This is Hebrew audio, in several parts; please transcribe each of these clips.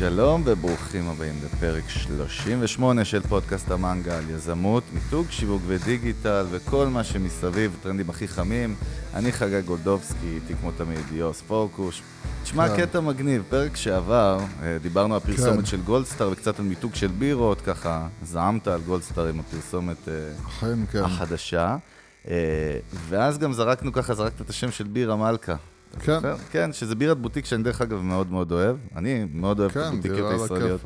שלום וברוכים הבאים לפרק 38 של פודקאסט המנגה על יזמות, מיתוג, שיווק ודיגיטל וכל מה שמסביב, טרנדים הכי חמים. אני חגג גולדובסקי, איתי כמו תמיד יוס פורקוש. תשמע, כן. קטע מגניב, פרק שעבר, אה, דיברנו על פרסומת כן. של גולדסטאר וקצת על מיתוג של בירות, ככה זעמת על גולדסטאר עם הפרסומת אכן, כן. החדשה. אה, ואז גם זרקנו ככה, זרקת את השם של בירה מלכה. כן. כן, שזה בירת בוטיק שאני דרך אגב מאוד מאוד אוהב. אני מאוד אוהב כן, את הבוטיקיות הישראליות.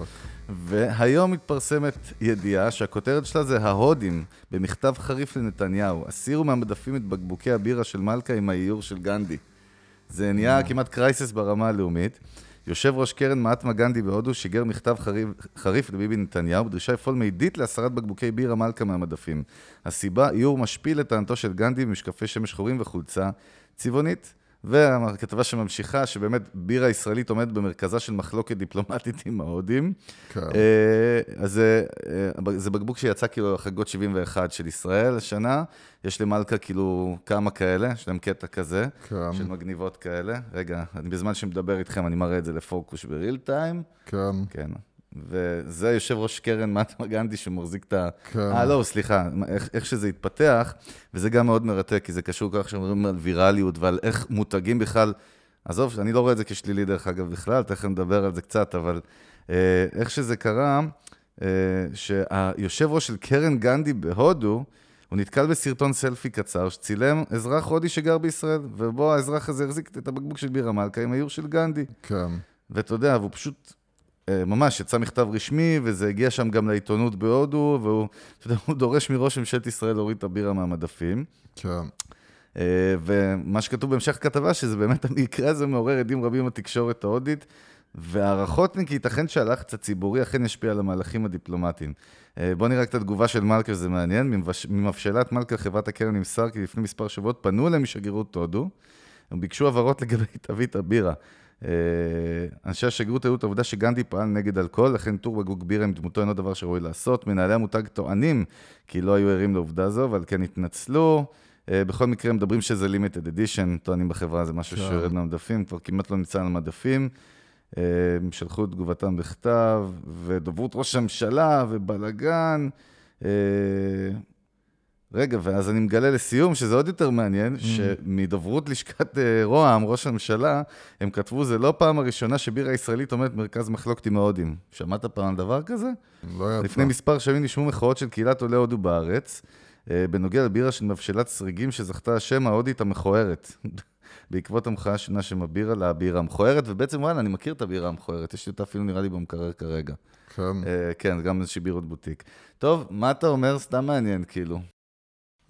והיום מתפרסמת ידיעה שהכותרת שלה זה ההודים, במכתב חריף לנתניהו. הסירו מהמדפים את בקבוקי הבירה של מלכה עם האיור של גנדי. זה נהיה mm. כמעט קרייסס ברמה הלאומית. יושב ראש קרן מעטמה גנדי בהודו שיגר מכתב חריף, חריף לביבי נתניהו בדרישה לפעול מידית להסרת בקבוקי בירה מלכה מהמדפים. הסיבה, איור משפיל לטענתו של גנדי במשקפי שמש שחורים וחולצה צבעונית. והכתבה שממשיכה, שבאמת בירה ישראלית עומדת במרכזה של מחלוקת דיפלומטית עם ההודים. כן. אה, אז זה, אה, זה בקבוק שיצא כאילו חגות 71 של ישראל השנה. יש למלכה כאילו כמה כאלה, יש להם קטע כזה, כן. של מגניבות כאלה. רגע, אני בזמן שמדבר איתכם, אני מראה את זה לפוקוס בריל טיים. כן. כן. וזה יושב ראש קרן מאטמה גנדי שמחזיק את ה... כן. אה, לא, סליחה, איך, איך שזה התפתח, וזה גם מאוד מרתק, כי זה קשור כך שאומרים על ויראליות ועל איך מותגים בכלל, עזוב, אני לא רואה את זה כשלילי דרך אגב בכלל, תכף נדבר על זה קצת, אבל אה, איך שזה קרה, אה, שהיושב ראש של קרן גנדי בהודו, הוא נתקל בסרטון סלפי קצר שצילם אזרח הודי שגר בישראל, ובו האזרח הזה החזיק את הבקבוק של בירה מלכה עם האיור של גנדי. כן. ואתה יודע, והוא פשוט ממש, יצא מכתב רשמי, וזה הגיע שם גם לעיתונות בהודו, והוא, אתה יודע, הוא דורש מראש ממשלת ישראל להוריד את הבירה מהמדפים. כן. אה, ומה שכתוב בהמשך הכתבה, שזה באמת המקרה הזה מעורר עדים רבים בתקשורת ההודית, והערכות כי ייתכן שהלחץ הציבורי אכן ישפיע על המהלכים הדיפלומטיים. אה, בואו נראה את התגובה של מלכה, שזה מעניין. ממבשלת מלכה, חברת הקרן נמסר כי לפני מספר שבועות פנו אליהם משגרירות הודו, הם ביקשו הבהרות לגבי תווית הבירה. אה, אנשי השגרירות העלו את העובדה שגנדי פעל נגד אלכוהול, לכן טור בגוג בירה עם דמותו אינו דבר שראוי לעשות. מנהלי המותג טוענים כי לא היו ערים לעובדה זו, אבל כן התנצלו. אה, בכל מקרה, מדברים שזה limited edition, טוענים בחברה, זה משהו כן. שיורד מהמדפים, כבר כמעט לא נמצא על המדפים. אה, הם שלחו את תגובתם בכתב, ודוברות ראש הממשלה, ובלאגן. רגע, ואז אני מגלה לסיום, שזה עוד יותר מעניין, mm. שמדוברות לשכת אה, רוה"מ, ראש הממשלה, הם כתבו, זה לא פעם הראשונה שבירה ישראלית עומדת במרכז מחלוקת עם ההודים. שמעת פעם על דבר כזה? לא ידע. לפני מספר שנים נשמעו מחאות של קהילת עולי הודו בארץ, אה, בנוגע לבירה של מבשלת סריגים שזכתה השם ההודית המכוערת. בעקבות המחאה שמבירה לה הבירה המכוערת, ובעצם וואלה, אני מכיר את הבירה המכוערת, יש לי אותה אפילו נראה לי במקרר כרגע. כן. Uh, כן, גם איזושהי בירות בוטיק. טוב, מה אתה אומר? סתם מעניין, כאילו.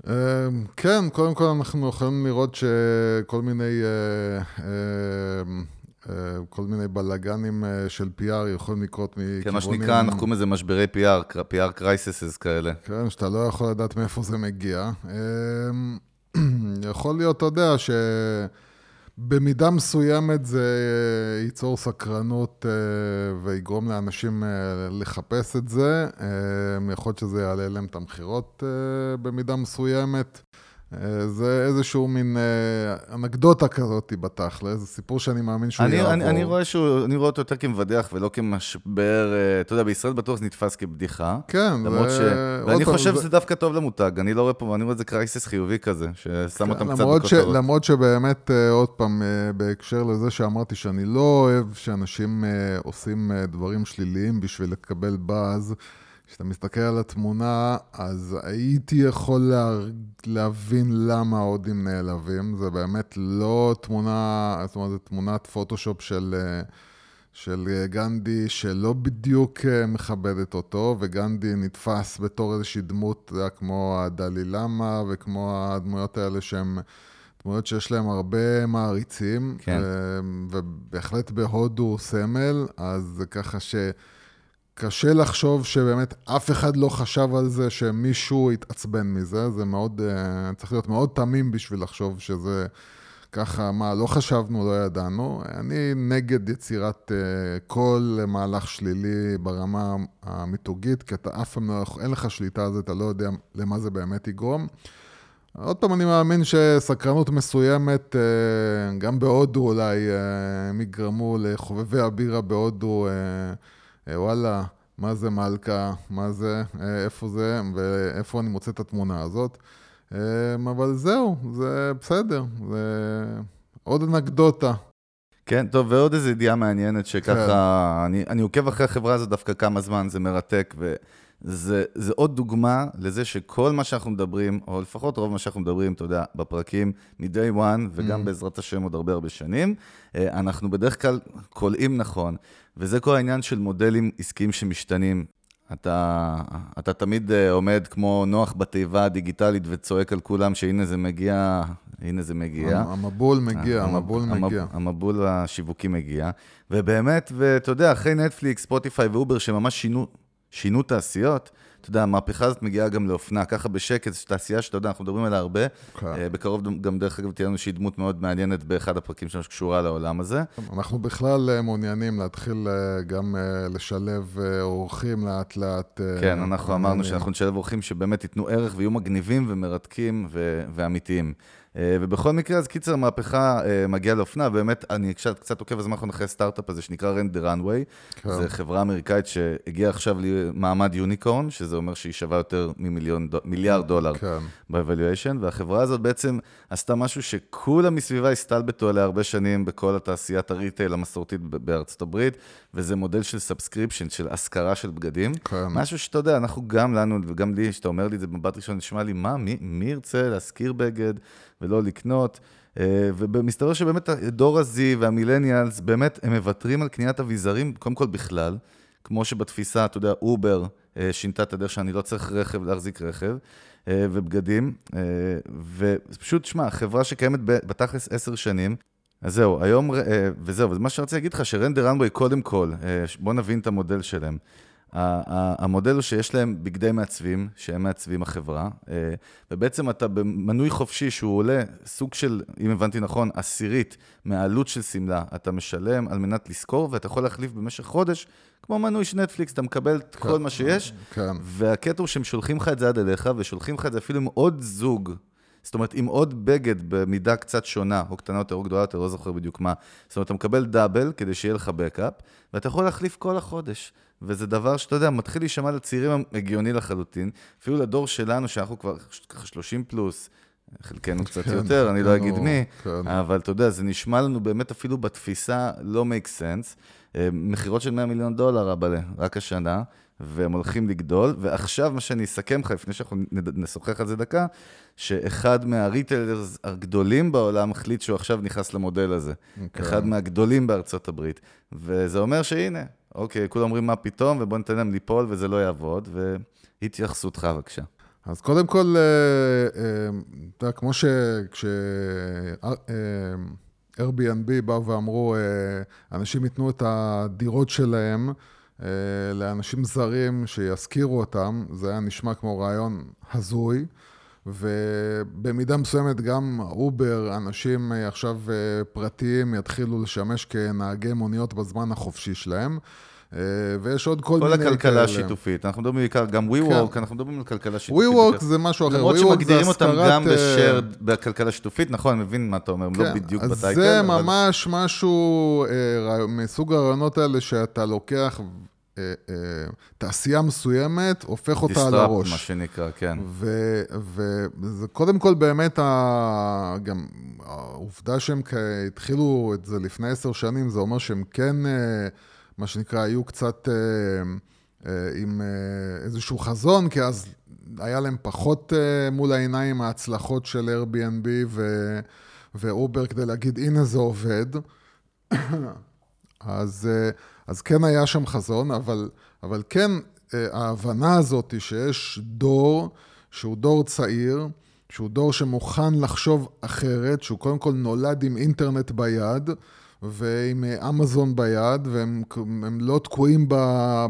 אמ, כן, קודם כל אנחנו יכולים לראות שכל מיני, אה, אמ, אה, כל מיני בלאגנים אה, של PR יכולים לקרות מכיוונים... כן, מה שנקרא, אנחנו קוראים לזה משברי PR, PR crises כאלה. כן, שאתה לא יכול לדעת מאיפה זה מגיע. אמ, יכול להיות, אתה יודע, ש... במידה מסוימת זה ייצור סקרנות אה, ויגרום לאנשים אה, לחפש את זה. אה, יכול להיות שזה יעלה להם את המכירות במידה מסוימת. אה, זה איזשהו מין אה, אנקדוטה כזאת בתכל'ס, זה סיפור שאני מאמין שהוא אני, יעבור. אני, אני, רואה שהוא, אני רואה אותו יותר כמבדח ולא כמשבר, אה, אתה יודע, בישראל בטוח זה נתפס כבדיחה. כן, למרות ש... ואני חושב שזה דווקא טוב למותג, אני לא רואה פה, אני רואה את זה קרייסיס חיובי כזה, ששם אותם כן, קצת בכותרות. למרות שבאמת, עוד פעם, בהקשר לזה שאמרתי שאני לא אוהב שאנשים עושים דברים שליליים בשביל לקבל באז. כשאתה מסתכל על התמונה, אז הייתי יכול לה... להבין למה ההודים נעלבים. זה באמת לא תמונה, זאת אומרת, זו תמונת פוטושופ של, של גנדי שלא בדיוק מכבדת אותו, וגנדי נתפס בתור איזושהי דמות, זה היה כמו הדלי למה, וכמו הדמויות האלה שהן... דמויות שיש להם הרבה מעריצים, כן. ובהחלט בהודו סמל, אז זה ככה ש... קשה לחשוב שבאמת אף אחד לא חשב על זה שמישהו יתעצבן מזה, זה מאוד, uh, צריך להיות מאוד תמים בשביל לחשוב שזה ככה, מה, לא חשבנו, לא ידענו. אני נגד יצירת כל מהלך שלילי ברמה המיתוגית, כי אתה אף פעם לא, אין לך שליטה על זה, אתה לא יודע למה זה באמת יגרום. עוד פעם, אני מאמין שסקרנות מסוימת, אה, גם בהודו אולי, אה, הם יגרמו לחובבי הבירה בהודו, אה, וואלה, מה זה מלכה, מה זה, איפה זה, ואיפה אני מוצא את התמונה הזאת. אבל זהו, זה בסדר, זה עוד אנקדוטה. כן, טוב, ועוד איזו ידיעה מעניינת שככה, כן. אני, אני עוקב אחרי החברה הזאת דווקא כמה זמן, זה מרתק, ו... זה, זה עוד דוגמה לזה שכל מה שאנחנו מדברים, או לפחות רוב מה שאנחנו מדברים, אתה יודע, בפרקים מ-day one, וגם mm. בעזרת השם עוד הרבה הרבה שנים, אה, אנחנו בדרך כלל קולעים נכון, וזה כל העניין של מודלים עסקיים שמשתנים. אתה, אתה תמיד אה, עומד כמו נוח בתיבה הדיגיטלית וצועק על כולם שהנה זה מגיע, הנה זה מגיע. המבול מגיע, המבול מגיע. המבול השיווקי מגיע. ובאמת, ואתה יודע, אחרי נטפליקס, ספוטיפיי ואובר, שממש שינו, שינו תעשיות. אתה יודע, המהפכה הזאת מגיעה גם לאופנה, ככה בשקט, זו תעשייה שאתה יודע, אנחנו מדברים עליה הרבה. Okay. כן. אה, בקרוב גם, דרך אגב, תהיה לנו איזושהי דמות מאוד מעניינת באחד הפרקים שלנו שקשורה לעולם הזה. אנחנו בכלל אה, מעוניינים להתחיל אה, גם לשלב אורחים לאט-לאט. כן, אנחנו אמרנו שאנחנו נשלב אורחים שבאמת ייתנו ערך ויהיו מגניבים ומרתקים ואמיתיים. אה, ובכל מקרה, אז קיצר, המהפכה אה, מגיעה לאופנה, באמת, אני קצת, קצת עוקב הזמן האחרון אחרי סטארט-אפ הזה שנקרא Rent the Runway. זו חברה אמריקאית שהגיעה עכשיו למעמד unicorn, שזה אומר שהיא שווה יותר ממיליארד דולר כן. ב-evaluation, והחברה הזאת בעצם עשתה משהו שכולם מסביבה הסתלבטו עליה הרבה שנים בכל התעשיית ה retail המסורתית בארצות הברית, וזה מודל של subscription, של השכרה של בגדים. כן. משהו שאתה יודע, אנחנו גם לנו, וגם לי, שאתה אומר לי את זה במבט ראשון, נשמע לי, מה, מי, מי ירצה להשכיר בגד? ולא לקנות. אה, ומסתבר שבאמת הדור ה-Z וה millennials, באמת, הם מוותרים על קניית אביזרים, קודם כל בכלל, כמו שבתפיסה, אתה יודע, אובר אה, שינתה את הדרך שאני לא צריך רכב, להחזיק רכב, אה, ובגדים. ופשוט, שמע, חברה שקיימת בתכלס עשר שנים, אז זהו, היום, וזהו, ומה שרציתי להגיד לך, שרנדר אנבוי, קודם כל, בוא נבין את המודל שלהם. המודל הוא שיש להם בגדי מעצבים, שהם מעצבים החברה, אה, ובעצם אתה במנוי חופשי שהוא עולה סוג של, אם הבנתי נכון, עשירית מהעלות של שמלה, אתה משלם על מנת לשכור, ואתה יכול להחליף במשך חודש, כמו מנוי של נטפליקס, אתה מקבל את כל מה שיש, כן. והקטע הוא שהם שולחים לך את זה עד אליך, ושולחים לך את זה אפילו עם עוד זוג. זאת אומרת, עם עוד בגד במידה קצת שונה, או קטנה יותר או גדולה יותר, לא זוכר בדיוק מה. זאת אומרת, אתה מקבל דאבל כדי שיהיה לך בקאפ, ואתה יכול להחליף כל החודש. וזה דבר שאתה יודע, מתחיל להישמע לצעירים הגיוני לחלוטין, אפילו לדור שלנו, שאנחנו כבר ככה 30 פלוס, חלקנו קצת כן, יותר, אני לא אגיד מי, כן. אבל אתה יודע, זה נשמע לנו באמת אפילו בתפיסה לא make sense. אה, מכירות של 100 מיליון דולר, אבל רק השנה, והם הולכים לגדול, ועכשיו מה שאני אסכם לך, לפני שאנחנו נשוחח על זה דקה, שאחד מהריטיילרס הגדולים בעולם החליט שהוא עכשיו נכנס למודל הזה. Okay. אוקיי. אחד מהגדולים בארצות הברית. וזה אומר שהנה, אוקיי, כולם אומרים מה פתאום, ובוא ניתן להם ליפול וזה לא יעבוד, והתייחסותך בבקשה. אז קודם כל, אה, אה, אתה יודע, כמו שכש... Airbnb באו ואמרו, אנשים ייתנו את הדירות שלהם לאנשים זרים שישכירו אותם, זה היה נשמע כמו רעיון הזוי. ובמידה מסוימת גם אובר, אנשים עכשיו פרטיים יתחילו לשמש כנהגי מוניות בזמן החופשי שלהם. אה, ויש עוד כל, כל מיני כאלה. כל הכלכלה השיתופית, אנחנו מדברים בעיקר, גם WeWork, כן. אנחנו מדברים על כלכלה שיתופית. WeWork זה משהו אחר, למרות שמגדירים אותם גם בשאר בכלכלה שיתופית, נכון, אני מבין מה אתה אומר, לא כן. לא בדיוק בטייקל. זה אבל... ממש משהו אה, מסוג הרעיונות האלה שאתה לוקח אה, אה, תעשייה מסוימת, הופך אותה על הראש. מה שנקרא, כן. וזה קודם כל באמת, ה, גם העובדה שהם התחילו את זה לפני עשר שנים, זה אומר שהם כן, אה, מה שנקרא, היו קצת עם איזשהו חזון, כי אז היה להם פחות מול העיניים ההצלחות של Airbnb ו... ואובר כדי להגיד, הנה זה עובד. אז... אז כן היה שם חזון, אבל, אבל כן אה, ההבנה הזאת היא שיש דור שהוא דור צעיר, שהוא דור שמוכן לחשוב אחרת, שהוא קודם כל נולד עם אינטרנט ביד, ועם אה, אמזון ביד, והם לא תקועים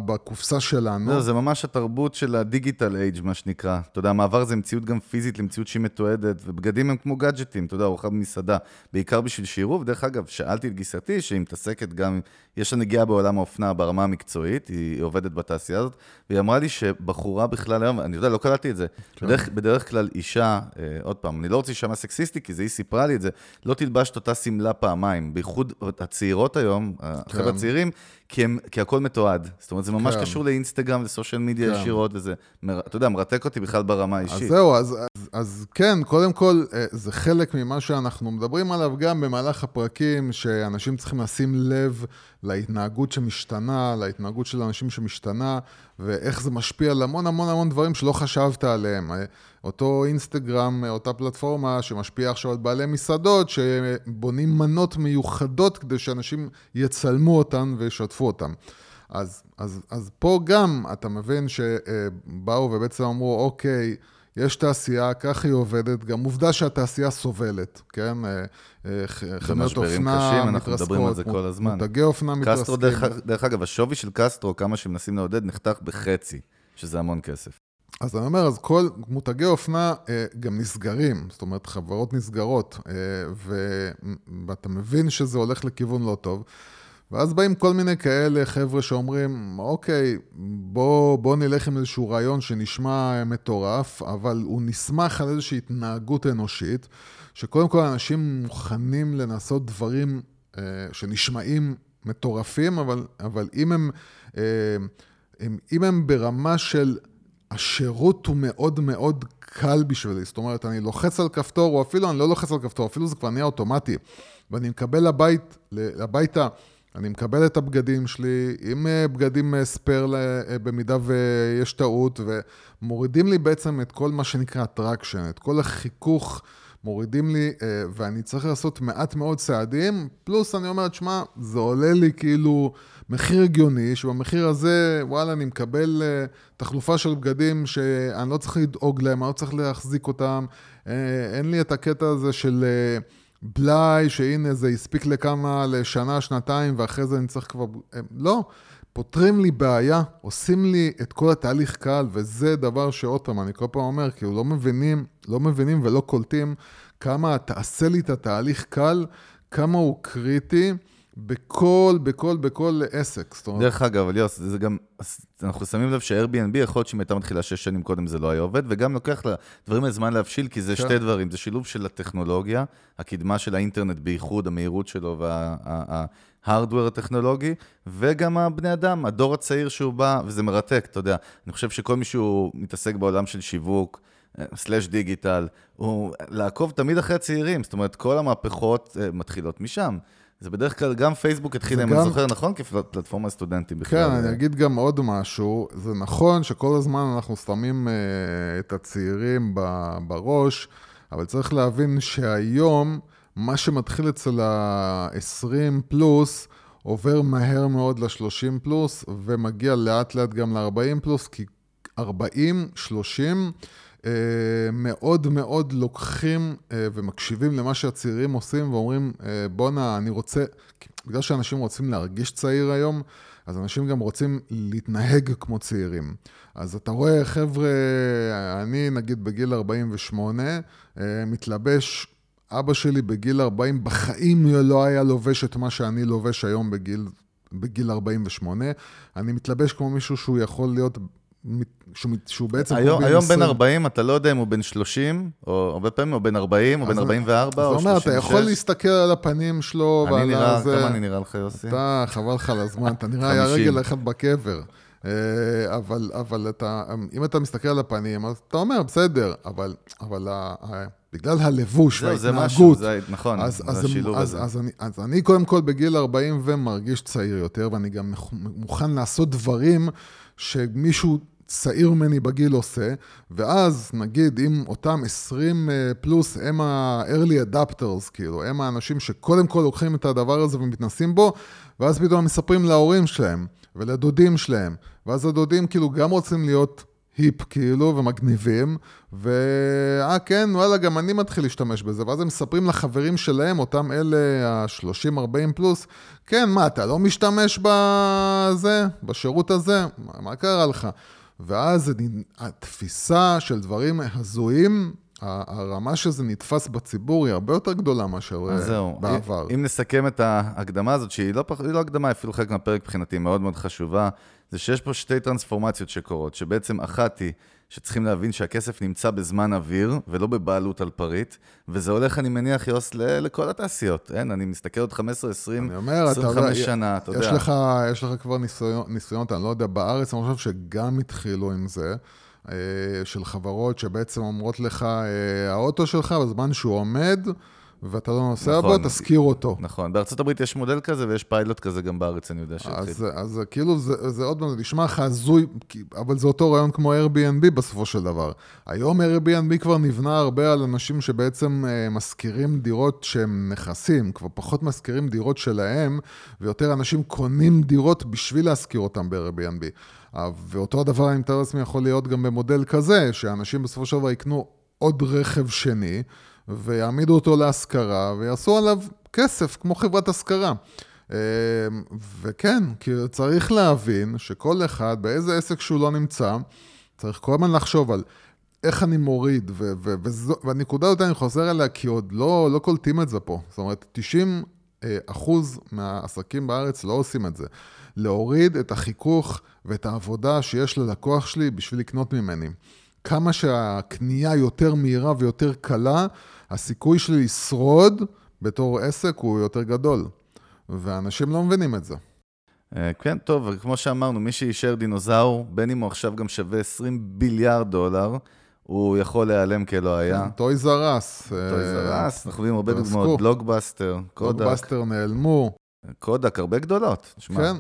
בקופסה שלנו. לא, זה ממש התרבות של הדיגיטל אייג', מה שנקרא. אתה יודע, המעבר הזה מציאות גם פיזית למציאות שהיא מתועדת, ובגדים הם כמו גאדג'טים, אתה יודע, ארוחה במסעדה, בעיקר בשביל שירוב. דרך אגב, שאלתי את גיסתי, שהיא מתעסקת גם, יש לה נגיעה בעולם האופנה ברמה המקצועית, היא עובדת בתעשייה הזאת, והיא אמרה לי שבחורה בכלל היום, אני יודע, לא קלטתי את זה, כן. בדרך, בדרך כלל אישה, אה, עוד פעם, אני לא רוצה להישמע סקסיסטי, כי זה היא סיפרה לי את זה, לא תלבש את אותה שמלה פעמיים, בייחוד הצעירות היום, החבר'ה כן. הצעירים, כי, הם, כי הכל מתועד. זאת אומרת, זה ממש כן. קשור לאינסטגרם, לסושיאל מדיה כן. ישירות, וזה, אתה יודע, מרתק אותי בכלל ברמה האישית. אז זהו, אז, אז, אז כן, קודם כל, אה, זה חלק ממה שאנחנו מדברים עליו גם במהלך הפרקים, שאנשים צריכים לשים לב להתנהגות שמשתנה, להתנהגות של אנשים שמשתנה, ואיך זה משפיע על המון המון המון דברים שלא חשבת עליהם. אה, אותו אינסטגרם, אה, אותה פלטפורמה שמשפיעה עכשיו על בעלי מסעדות, שבונים מנות מיוחדות כדי שאנשים יצלמו אותן וישתפו אותן. אז, אז, אז פה גם אתה מבין שבאו ובעצם אמרו, אוקיי, יש תעשייה, כך היא עובדת, גם עובדה שהתעשייה סובלת, כן? אה, אה, חנויות אופנה קשים, אנחנו מדברים על זה כל הזמן. מותגי אופנה מתרסקים. קסטרו, דרך, דרך אגב, השווי של קסטרו, כמה שמנסים לעודד, נחתך בחצי, שזה המון כסף. אז אני אומר, אז כל מותגי אופנה אה, גם נסגרים, זאת אומרת, חברות נסגרות, ואתה מבין שזה הולך לכיוון לא טוב. ואז באים כל מיני כאלה חבר'ה שאומרים, אוקיי, בוא, בוא נלך עם איזשהו רעיון שנשמע מטורף, אבל הוא נסמך על איזושהי התנהגות אנושית, שקודם כל אנשים מוכנים לנסות דברים אה, שנשמעים מטורפים, אבל, אבל אם הם, אה, הם, אם הם ברמה של השירות הוא מאוד מאוד קל בשבילי, זאת אומרת, אני לוחץ על כפתור, או אפילו אני לא לוחץ על כפתור, אפילו זה כבר נהיה אוטומטי, ואני מקבל לבית, הביתה אני מקבל את הבגדים שלי עם אה, בגדים אה, spare אה, במידה ויש טעות, ומורידים לי בעצם את כל מה שנקרא friction, את כל החיכוך. מורידים לי, ואני צריך לעשות מעט מאוד צעדים, פלוס אני אומר, שמע, זה עולה לי כאילו מחיר הגיוני, שבמחיר הזה, וואלה, אני מקבל תחלופה של בגדים שאני לא צריך לדאוג להם, אני לא צריך להחזיק אותם, אין לי את הקטע הזה של... בלאי, שהנה זה הספיק לכמה, לשנה, שנתיים, ואחרי זה אני צריך כבר... לא, פותרים לי בעיה, עושים לי את כל התהליך קל, וזה דבר שעוד פעם, אני כל פעם אומר, כאילו לא מבינים, לא מבינים ולא קולטים כמה תעשה לי את התהליך קל, כמה הוא קריטי. בכל, בכל, בכל עסק. זאת אומרת... דרך אגב, אליוס, זה גם, אנחנו שמים לב ש-Airbnb, יכול להיות שאם הייתה מתחילה שש שנים קודם זה לא היה עובד, וגם לוקח לדברים זמן להבשיל, כי זה כן. שתי דברים, זה שילוב של הטכנולוגיה, הקדמה של האינטרנט בייחוד, המהירות שלו וההארדוור הטכנולוגי, וגם הבני אדם, הדור הצעיר שהוא בא, וזה מרתק, אתה יודע. אני חושב שכל מי שהוא מתעסק בעולם של שיווק, סלאש דיגיטל, הוא לעקוב תמיד אחרי הצעירים, זאת אומרת, כל המהפכות אה, מתחילות משם. זה בדרך כלל, גם פייסבוק התחיל, אם אני זוכר נכון, כפלטפורמה סטודנטים בכלל. כן, אני אגיד גם עוד משהו. זה נכון שכל הזמן אנחנו שמים uh, את הצעירים בראש, אבל צריך להבין שהיום, מה שמתחיל אצל ה-20 פלוס, עובר מהר מאוד ל-30 פלוס, ומגיע לאט לאט גם ל-40 פלוס, כי 40, 30, אה, מאוד מאוד לוקחים אה, ומקשיבים למה שהצעירים עושים ואומרים, אה, בואנה, אני רוצה, בגלל שאנשים רוצים להרגיש צעיר היום, אז אנשים גם רוצים להתנהג כמו צעירים. אז אתה רואה, חבר'ה, אני נגיד בגיל 48, מתלבש, אבא שלי בגיל 40 בחיים לא היה לובש את מה שאני לובש היום בגיל, בגיל 48. אני מתלבש כמו מישהו שהוא יכול להיות שהוא, שהוא בעצם... היום, היום בן 40, אתה לא יודע אם הוא בן 30, או הרבה פעמים הוא בן 40, או בן 44, או 36. זאת אומרת, אתה יכול להסתכל על הפנים שלו ועל נראה, זה... כמה אני נראה לך, יוסי? אתה, חבל לך על הזמן, אתה נראה היה רגל אחד בקבר. אה, אבל, אבל אתה, אם אתה מסתכל על הפנים, אז אתה אומר, בסדר, אבל, אבל בגלל הלבוש וההתנהגות... זה משהו, זה נכון, אז, זה אז, השילוב אז, הזה. אז, אז, אני, אז אני קודם כל בגיל 40 ומרגיש צעיר יותר, ואני גם מוכן לעשות דברים שמישהו צעיר ממני בגיל עושה, ואז נגיד אם אותם 20 אה, פלוס הם ה-early adapters, כאילו, הם האנשים שקודם כל לוקחים את הדבר הזה ומתנסים בו, ואז פתאום מספרים להורים שלהם ולדודים שלהם, ואז הדודים כאילו גם רוצים להיות היפ כאילו, ומגניבים, ואה כן, וואלה, גם אני מתחיל להשתמש בזה, ואז הם מספרים לחברים שלהם, אותם אלה ה-30-40 פלוס, כן, מה, אתה לא משתמש בזה, בשירות הזה? מה, מה קרה לך? ואז התפיסה של דברים הזויים, הרמה שזה נתפס בציבור היא הרבה יותר גדולה מאשר אה, בעבר. אם נסכם את ההקדמה הזאת, שהיא לא, היא לא הקדמה, אפילו חלק מהפרק מבחינתי מאוד מאוד חשובה, זה שיש פה שתי טרנספורמציות שקורות, שבעצם אחת היא שצריכים להבין שהכסף נמצא בזמן אוויר, ולא בבעלות על פריט, וזה הולך, אני מניח, יוס, ל- לכל התעשיות. אין, אני מסתכל עוד 15, 20, אני אומר, 25 אתה שנה, אתה יודע. לך, יש לך כבר ניסיון, ניסיון, אני לא יודע, בארץ, אני חושב שגם התחילו עם זה. אה, של חברות שבעצם אומרות לך, אה, האוטו שלך, בזמן שהוא עומד, ואתה לא נוסע נכון, בו, תזכיר אותו. נכון, בארצות הברית יש מודל כזה ויש פיילוט כזה גם בארץ, אני יודע שהתחיל. אז, אז כאילו, זה, זה עוד פעם, זה נשמע לך הזוי, אבל זה אותו רעיון כמו Airbnb בסופו של דבר. היום Airbnb כבר נבנה הרבה על אנשים שבעצם אה, משכירים דירות שהם נכסים, כבר פחות משכירים דירות שלהם, ויותר אנשים קונים דירות בשביל להשכיר אותם ב-Airbnb. ואותו הדבר, אני מתאר לעצמי, יכול להיות גם במודל כזה, שאנשים בסופו של דבר יקנו עוד רכב שני, ויעמידו אותו להשכרה, ויעשו עליו כסף, כמו חברת השכרה. אמ, וכן, כי צריך להבין שכל אחד, באיזה עסק שהוא לא נמצא, צריך כל הזמן לחשוב על איך אני מוריד, ו- ו- וזו, והנקודה הזאת אני חוזר אליה, כי עוד לא, לא קולטים את זה פה. זאת אומרת, 90 אה, אחוז מהעסקים בארץ לא עושים את זה. להוריד את החיכוך ואת העבודה שיש ללקוח שלי בשביל לקנות ממני. כמה שהקנייה יותר מהירה ויותר קלה, הסיכוי שלי לשרוד בתור עסק הוא יותר גדול. ואנשים לא מבינים את זה. אה, כן, טוב, וכמו שאמרנו, מי שנשאר דינוזאור, בין אם הוא עכשיו גם שווה 20 ביליארד דולר, הוא יכול להיעלם כלא היה. Toys R Us. Toys R Us, אנחנו רואים הרבה דוגמאות, בלוקבאסטר, קודק. בלוקבאסטר נעלמו. קודק, הרבה גדולות. כן.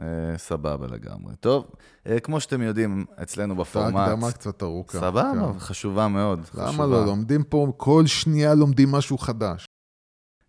אה, סבבה לגמרי. טוב, אה, כמו שאתם יודעים, אצלנו בפורמט... הייתה הקדמה קצת ארוכה. סבבה, כן. חשובה מאוד. למה חשובה. לא? לומדים פה, כל שנייה לומדים משהו חדש.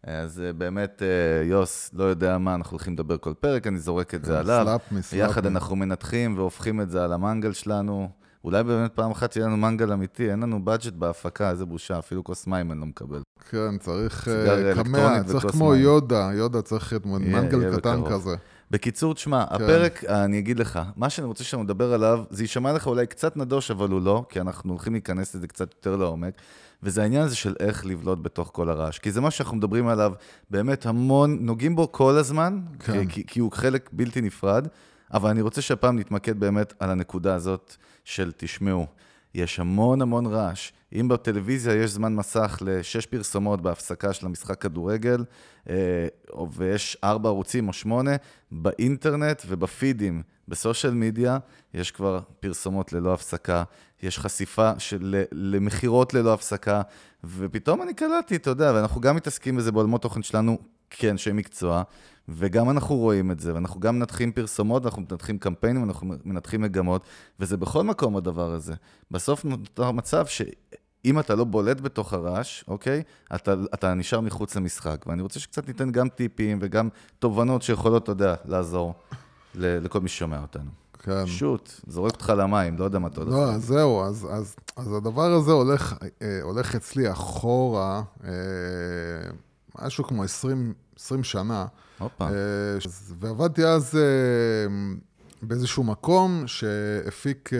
אז אה, באמת, יוס לא יודע מה אנחנו הולכים לדבר כל פרק, אני זורק את זה כן, עליו. slap me, slap יחד אנחנו מנתחים והופכים את זה על המנגל שלנו. אולי באמת פעם אחת שיהיה לנו מנגל אמיתי, אין לנו budget בהפקה, איזה בושה, אפילו כוס מים אני לא מקבל. כן, צריך קמע, צריך כמו מים. יודה, יודה צריך להיות מנגל קטן כזה. בקיצור, תשמע, כן. הפרק, אני אגיד לך, מה שאני רוצה שאנחנו נדבר עליו, זה יישמע לך אולי קצת נדוש, אבל הוא לא, כי אנחנו הולכים להיכנס לזה קצת יותר לעומק, וזה העניין הזה של איך לבלוט בתוך כל הרעש. כי זה מה שאנחנו מדברים עליו באמת המון, נוגעים בו כל הזמן, כן. כי, כי הוא חלק בלתי נפרד, אבל אני רוצה שהפעם נתמקד באמת על הנקודה הזאת של תשמעו. יש המון המון רעש. אם בטלוויזיה יש זמן מסך לשש פרסומות בהפסקה של המשחק כדורגל, אה, ויש ארבע ערוצים או שמונה, באינטרנט ובפידים, בסושיאל מדיה, יש כבר פרסומות ללא הפסקה, יש חשיפה של, למכירות ללא הפסקה, ופתאום אני קלטתי, אתה יודע, ואנחנו גם מתעסקים בזה בעולמות תוכן שלנו כאנשי מקצוע, וגם אנחנו רואים את זה, ואנחנו גם מנתחים פרסומות, ואנחנו מנתחים קמפיינים, ואנחנו מנתחים מגמות, וזה בכל מקום הדבר הזה. בסוף נותר מצב שאם אתה לא בולט בתוך הרעש, אוקיי? אתה, אתה נשאר מחוץ למשחק. ואני רוצה שקצת ניתן גם טיפים וגם תובנות שיכולות, אתה יודע, לעזור לכל מי ששומע אותנו. כן. שוט, זורק אותך למים, לא יודע מה אתה הולך. לא, זהו, אז, אז, אז הדבר הזה הולך, אה, הולך אצלי אחורה, אה, משהו כמו 20, 20 שנה. הופה. אה, ועבדתי אז אה, באיזשהו מקום שהפיק... אה,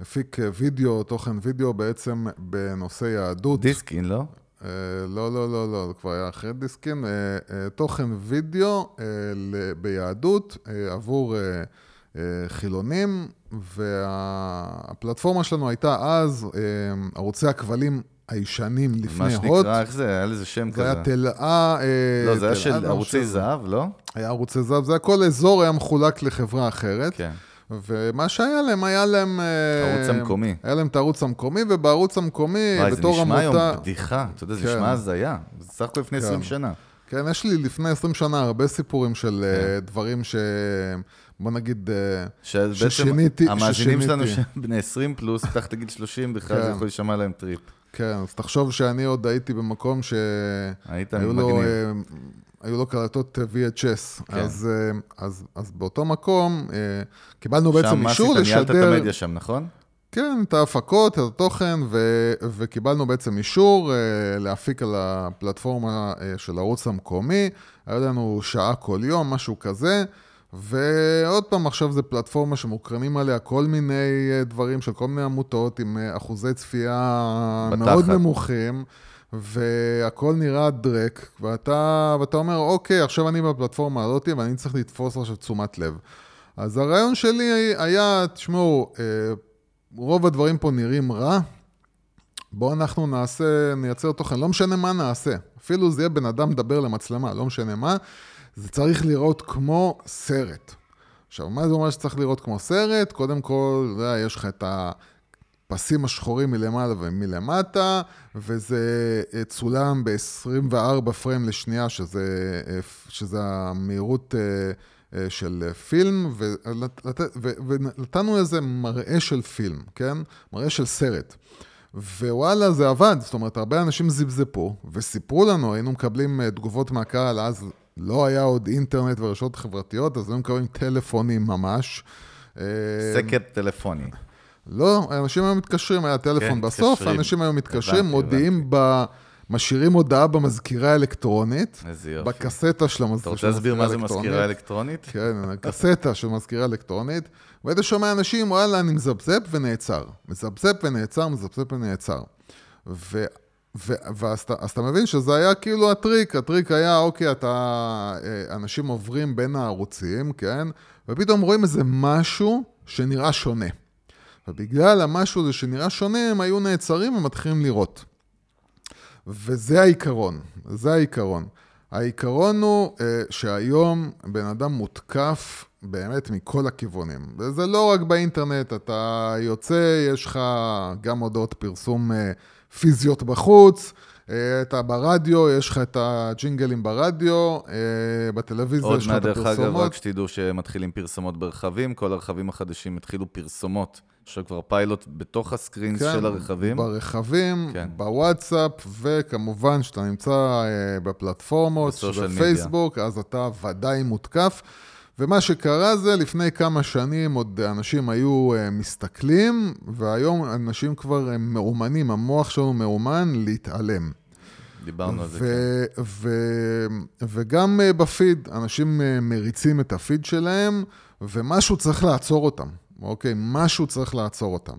הפיק וידאו, תוכן וידאו בעצם בנושא יהדות. דיסקין, לא? לא, לא, לא, לא, זה כבר היה אחרי דיסקין. תוכן וידאו ביהדות עבור חילונים, והפלטפורמה שלנו הייתה אז ערוצי הכבלים הישנים לפני הוט. מה שנקרא, איך זה? היה לזה שם כזה. זה היה תלאה... לא, זה היה של ערוצי זהב, לא? היה ערוצי זהב, זה היה כל אזור היה מחולק לחברה אחרת. כן. ומה שהיה להם, היה להם... אה, ערוץ המקומי. היה להם את הערוץ המקומי, ובערוץ המקומי, בתור עמותה... וואי, זה נשמע היום בדיחה, אתה יודע, זה כן. נשמע הזיה. זה סך הכל לפני 20 כן. שנה. כן, יש לי לפני 20 שנה הרבה סיפורים של אה, כן. דברים ש... בוא נגיד, אה, ששיניתי. המאזינים שלנו בני 20 פלוס, תחת גיל 30, בכלל זה יכול להישמע להם trip. כן, אז תחשוב שאני עוד הייתי במקום שהיו לו... היו לו קלטות VHS. כן. אז, אז, אז באותו מקום קיבלנו בעצם אישור לשדר... שם מה עשית? ניהלת את המדיה שם, נכון? כן, את ההפקות, את התוכן, ו, וקיבלנו בעצם אישור להפיק על הפלטפורמה של הערוץ המקומי. היה לנו שעה כל יום, משהו כזה. ועוד פעם, עכשיו זו פלטפורמה שמוקרנים עליה כל מיני uh, דברים של כל מיני עמותות עם uh, אחוזי צפייה בתחת. מאוד נמוכים. והכל נראה דרק, ואתה, ואתה אומר, אוקיי, עכשיו אני בפלטפורמה הזאת ואני צריך לתפוס עכשיו תשומת לב. אז הרעיון שלי היה, תשמעו, רוב הדברים פה נראים רע, בואו אנחנו נעשה, נייצר תוכן, לא משנה מה נעשה. אפילו זה יהיה בן אדם מדבר למצלמה, לא משנה מה, זה צריך לראות כמו סרט. עכשיו, מה זה אומר שצריך לראות כמו סרט? קודם כל, זה, יש לך את הפסים השחורים מלמעלה ומלמטה, וזה אה, צולם ב-24 פריים לשנייה, שזה, אה, שזה המהירות... אה, של פילם, ונתנו איזה מראה של פילם, כן? מראה של סרט. ווואלה, זה עבד, זאת אומרת, הרבה אנשים זיבזפו, וסיפרו לנו, היינו מקבלים תגובות מהקהל, אז לא היה עוד אינטרנט ורשתות חברתיות, אז היינו מקבלים טלפונים ממש. אה, סקר טלפוני. לא, אנשים היו מתקשרים, היה טלפון כן, בסוף, מתקשרים. אנשים היו מתקשרים, מודיעים ב... משאירים הודעה במזכירה האלקטרונית. בקסטה של המזכירה האלקטרונית. אתה רוצה להסביר מה זה מזכירה אלקטרונית? כן, קסטה של מזכירה אלקטרונית. והיית שומע אנשים, וואלה, אני מזפזפ ונעצר. מזפזפ ונעצר, מזפזפ ונעצר. ואז אתה מבין שזה היה כאילו הטריק, הטריק היה, אוקיי, אתה... אה, אנשים עוברים בין הערוצים, כן? ופתאום רואים איזה משהו שנראה שונה. ובגלל המשהו הזה שנראה שונה, הם היו נעצרים ומתחילים לראות. וזה העיקרון, זה העיקרון. העיקרון הוא uh, שהיום בן אדם מותקף באמת מכל הכיוונים. וזה לא רק באינטרנט, אתה יוצא, יש לך גם הודעות פרסום uh, פיזיות בחוץ, uh, אתה ברדיו, יש לך את הג'ינגלים ברדיו, uh, בטלוויזיה יש לך את הפרסומות. עוד מעט, דרך אגב, רק שתדעו שמתחילים פרסומות ברכבים, כל הרכבים החדשים התחילו פרסומות. עכשיו כבר פיילוט בתוך הסקרינס כן, של הרכבים. ברכבים, כן. בוואטסאפ, וכמובן שאתה נמצא אה, בפלטפורמות, בפייסבוק, אז אתה ודאי מותקף. ומה שקרה זה, לפני כמה שנים עוד אנשים היו uh, מסתכלים, והיום אנשים כבר הם מאומנים, המוח שלנו מאומן להתעלם. דיברנו על זה, כן. ו- וגם uh, בפיד, אנשים מריצים את הפיד שלהם, ומשהו צריך לעצור אותם. אוקיי? משהו צריך לעצור אותם.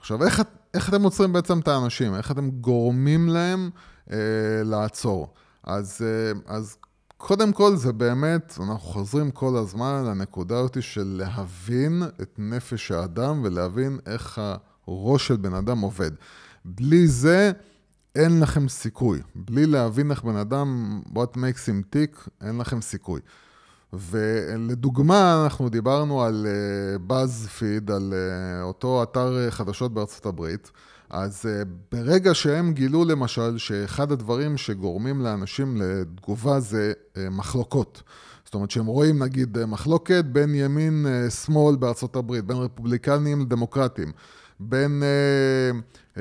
עכשיו, איך, איך אתם עוצרים בעצם את האנשים? איך אתם גורמים להם אה, לעצור? אז, אה, אז קודם כל זה באמת, אנחנו חוזרים כל הזמן לנקודה הזאת של להבין את נפש האדם ולהבין איך הראש של בן אדם עובד. בלי זה אין לכם סיכוי. בלי להבין איך בן אדם, what makes him tick, אין לכם סיכוי. ולדוגמה, אנחנו דיברנו על באז uh, על uh, אותו אתר אה, חדשות בארצות הברית, אז uh, ברגע שהם גילו למשל שאחד הדברים שגורמים לאנשים לתגובה זה uh, מחלוקות. זאת אומרת שהם רואים נגיד מחלוקת בין ימין-שמאל בארצות הברית, בין רפובליקנים לדמוקרטים, בין uh, uh,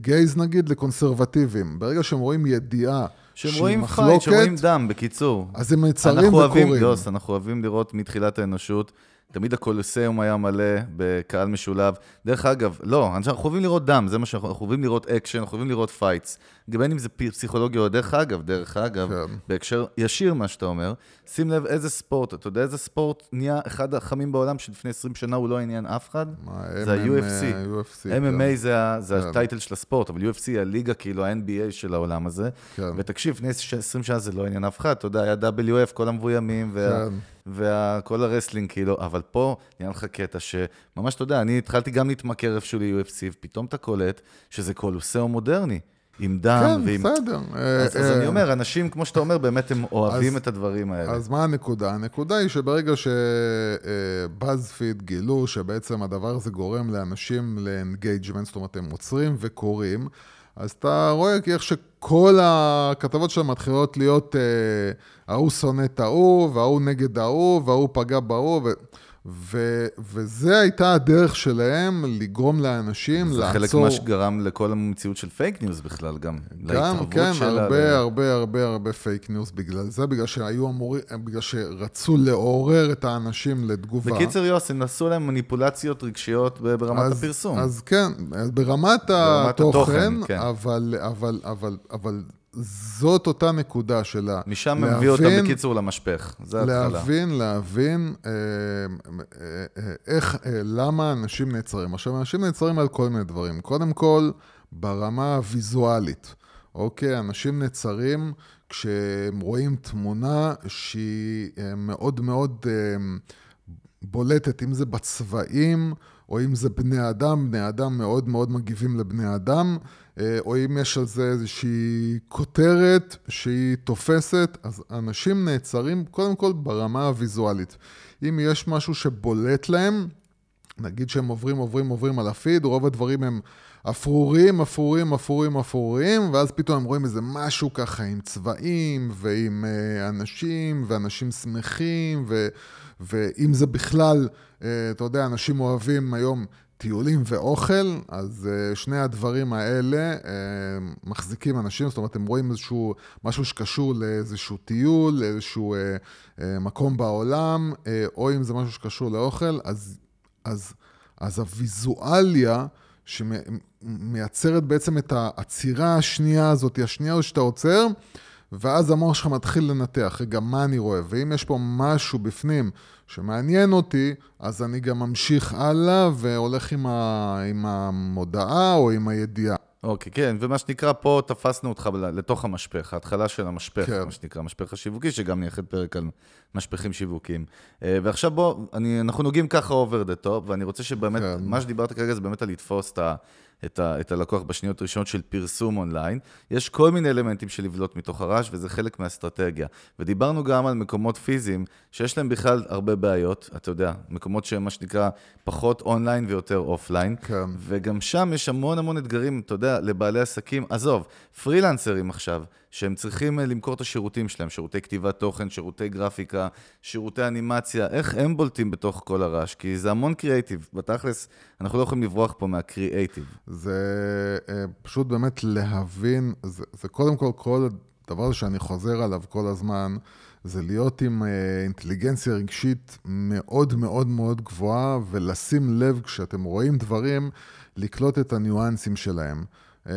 גייז נגיד לקונסרבטיבים. ברגע שהם רואים ידיעה שהם רואים fight, שרואים דם, בקיצור. אז הם עוצרים וקוראים. יוס, אנחנו אוהבים לראות מתחילת האנושות תמיד הקולוסיאום היה מלא בקהל משולב. דרך אגב, לא, אנחנו אוהבים לראות דם, זה מה שאנחנו אוהבים לראות אקשן, אנחנו אוהבים לראות fights. בין אם זה פסיכולוגיה או דרך אגב, דרך אגב, כן. בהקשר ישיר מה שאתה אומר, שים לב איזה ספורט, אתה יודע איזה ספורט נהיה אחד החמים בעולם שלפני 20 שנה הוא לא עניין אף אחד? מה, זה ה-UFC. UFC, MMA כן. זה, זה כן. ה title של הספורט, אבל UFC היא הליגה, כאילו ה-NBA של העולם הזה. כן. ותקשיב, לפני 20 שנה זה לא עניין אף אחד, אתה יודע, היה WF, כל המבוימים, וה... כן. וכל ה wrestling, כאילו, אבל פה נהיה לך קטע שממש, אתה יודע, אני התחלתי גם להתמכר איפשהו ל-UFC, ופתאום אתה קולט שזה קולוסאום מודרני. עם דם כן, ועם... כן, בסדר. אז, אז אני אומר, אנשים, כמו שאתה אומר, באמת הם אוהבים אז, את הדברים האלה. אז מה הנקודה? הנקודה היא שברגע שבאזפיד גילו שבעצם הדבר הזה גורם לאנשים ל engagement, זאת אומרת, הם עוצרים וקוראים, אז אתה רואה איך שכל הכתבות שלהם מתחילות להיות, אה, ההוא שונא את ההוא, וההוא נגד ההוא, וההוא פגע בהוא, ו... ו, וזה הייתה הדרך שלהם לגרום לאנשים זה לעצור. זה חלק ממה שגרם לכל המציאות של פייק ניוז בכלל, גם. גם, כן, הרבה, ל... הרבה, הרבה, הרבה פייק ניוז בגלל זה, בגלל שהיו אמורים, בגלל שרצו לעורר את האנשים לתגובה. בקיצר, יוס, הם עשו להם מניפולציות רגשיות ברמת אז, הפרסום. אז כן, ברמת, ברמת התוכן, התוכן כן. אבל, אבל, אבל, אבל זאת אותה נקודה של ה... משם להבין, מביא אותה בקיצור למשפך, זה ההתחלה. להבין, להבין אה, אה, אה, איך, אה, למה אנשים נעצרים. עכשיו, אנשים נעצרים על כל מיני דברים. קודם כל, ברמה הוויזואלית, אוקיי? אנשים נעצרים כשהם רואים תמונה שהיא מאוד מאוד אה, בולטת, אם זה בצבעים, או אם זה בני אדם, בני אדם מאוד מאוד מגיבים לבני אדם. אה, או אם יש על זה איזושהי כותרת שהיא תופסת, אז אנשים נעצרים קודם כל ברמה הוויזואלית. אם יש משהו שבולט להם, נגיד שהם עוברים, עוברים, עוברים על הפיד, רוב הדברים הם אפרורים, אפרורים, אפרורים, אפרורים, ואז פתאום הם רואים איזה משהו ככה עם צבעים, ועם uh, אנשים, ואנשים שמחים, ו, ואם זה בכלל, uh, אתה יודע, אנשים אוהבים היום טיולים ואוכל, אז uh, שני הדברים האלה uh, מחזיקים אנשים, זאת אומרת, הם רואים איזשהו, משהו שקשור לאיזשהו טיול, לאיזשהו מקום בעולם, או אם זה משהו שקשור לאוכל, אז, אז, אז הוויזואליה שמייצרת בעצם את העצירה השנייה הזאת, השנייה שאתה עוצר, ואז המוח שלך מתחיל לנתח, רגע, מה אני רואה? ואם יש פה משהו בפנים שמעניין אותי, אז אני גם ממשיך הלאה והולך עם, ה... עם המודעה או עם הידיעה. אוקיי, כן, ומה שנקרא, פה תפסנו אותך לתוך המשפך, ההתחלה של המשפך, כן. מה שנקרא, המשפך השיווקי, שגם נייחד פרק על משפכים שיווקיים. אה, ועכשיו בוא, אני, אנחנו נוגעים ככה over the top, ואני רוצה שבאמת, כן. מה שדיברת כרגע זה באמת על לתפוס את ה... את, ה, את הלקוח בשניות הראשונות של פרסום אונליין. יש כל מיני אלמנטים של לבלוט מתוך הרעש, וזה חלק מהאסטרטגיה. ודיברנו גם על מקומות פיזיים, שיש להם בכלל הרבה בעיות, אתה יודע, מקומות שהם מה שנקרא פחות אונליין ויותר offline. כן. וגם שם יש המון המון אתגרים, אתה יודע, לבעלי עסקים. עזוב, פרילנסרים עכשיו. שהם צריכים אה, למכור את השירותים שלהם, שירותי כתיבת תוכן, שירותי גרפיקה, שירותי אנימציה, איך הם בולטים בתוך כל הרעש? כי זה המון קריאייטיב. בתכלס, אנחנו לא יכולים לברוח פה מהקריאייטיב. זה אה, פשוט באמת להבין, זה, זה קודם כל כל הדבר שאני חוזר עליו כל הזמן, זה להיות עם אה, אינטליגנציה רגשית מאוד מאוד מאוד גבוהה, ולשים לב כשאתם רואים דברים, לקלוט את הניואנסים שלהם. אה,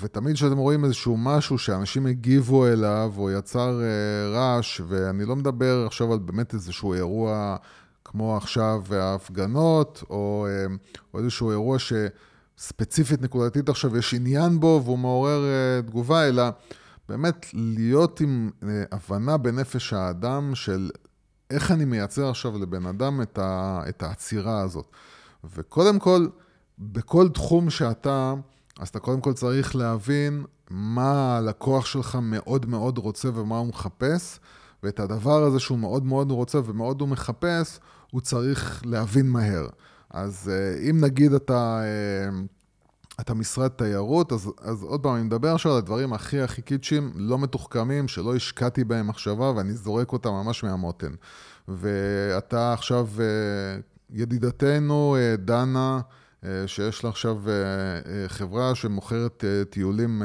ותמיד כשאתם רואים איזשהו משהו שאנשים הגיבו אליו, או יצר אה, רעש, ואני לא מדבר עכשיו על באמת איזשהו אירוע כמו עכשיו ההפגנות, או, אה, או איזשהו אירוע שספציפית נקודתית עכשיו יש עניין בו והוא מעורר תגובה, אלא באמת להיות עם הבנה בנפש האדם של איך אני מייצר עכשיו לבן אדם את, ה, את העצירה הזאת. וקודם כל, בכל תחום שאתה... אז אתה קודם כל צריך להבין מה הלקוח שלך מאוד מאוד רוצה ומה הוא מחפש, ואת הדבר הזה שהוא מאוד מאוד רוצה ומאוד הוא מחפש, הוא צריך להבין מהר. אז אה, אם נגיד אתה, אה, אתה משרד תיירות, אז, אז עוד פעם, אני מדבר עכשיו על הדברים הכי הכי קיצ'ים, לא מתוחכמים, שלא השקעתי בהם מחשבה ואני זורק אותם ממש מהמותן. ואתה עכשיו, אה, ידידתנו, דנה, שיש לה עכשיו אה, אה, חברה שמוכרת טיולים...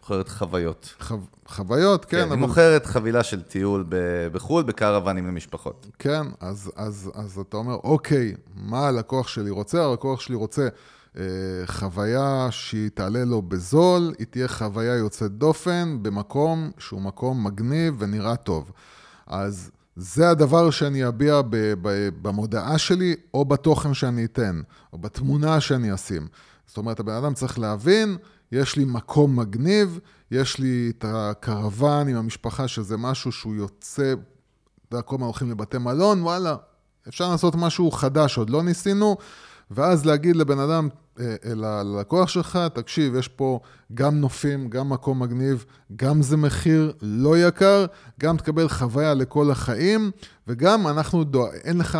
מוכרת חוויות. חו... חוויות, כן. כן, אבל... היא מוכרת חבילה של טיול בחו"ל, בקרוונים למשפחות. כן, אז, אז, אז אתה אומר, אוקיי, מה הלקוח שלי רוצה? הלקוח שלי רוצה אה, חוויה שהיא תעלה לו בזול, היא תהיה חוויה יוצאת דופן, במקום שהוא מקום מגניב ונראה טוב. אז... זה הדבר שאני אביע במודעה שלי, או בתוכן שאני אתן, או בתמונה שאני אשים. זאת אומרת, הבן אדם צריך להבין, יש לי מקום מגניב, יש לי את הקרוון עם המשפחה, שזה משהו שהוא יוצא, אתה יודע, כל הזמן הולכים לבתי מלון, וואלה, אפשר לעשות משהו חדש, עוד לא ניסינו, ואז להגיד לבן אדם, אה, ללקוח שלך, תקשיב, יש פה גם נופים, גם מקום מגניב, גם זה מחיר לא יקר, גם תקבל חוויה לכל החיים, וגם אנחנו, דוע... אין לך,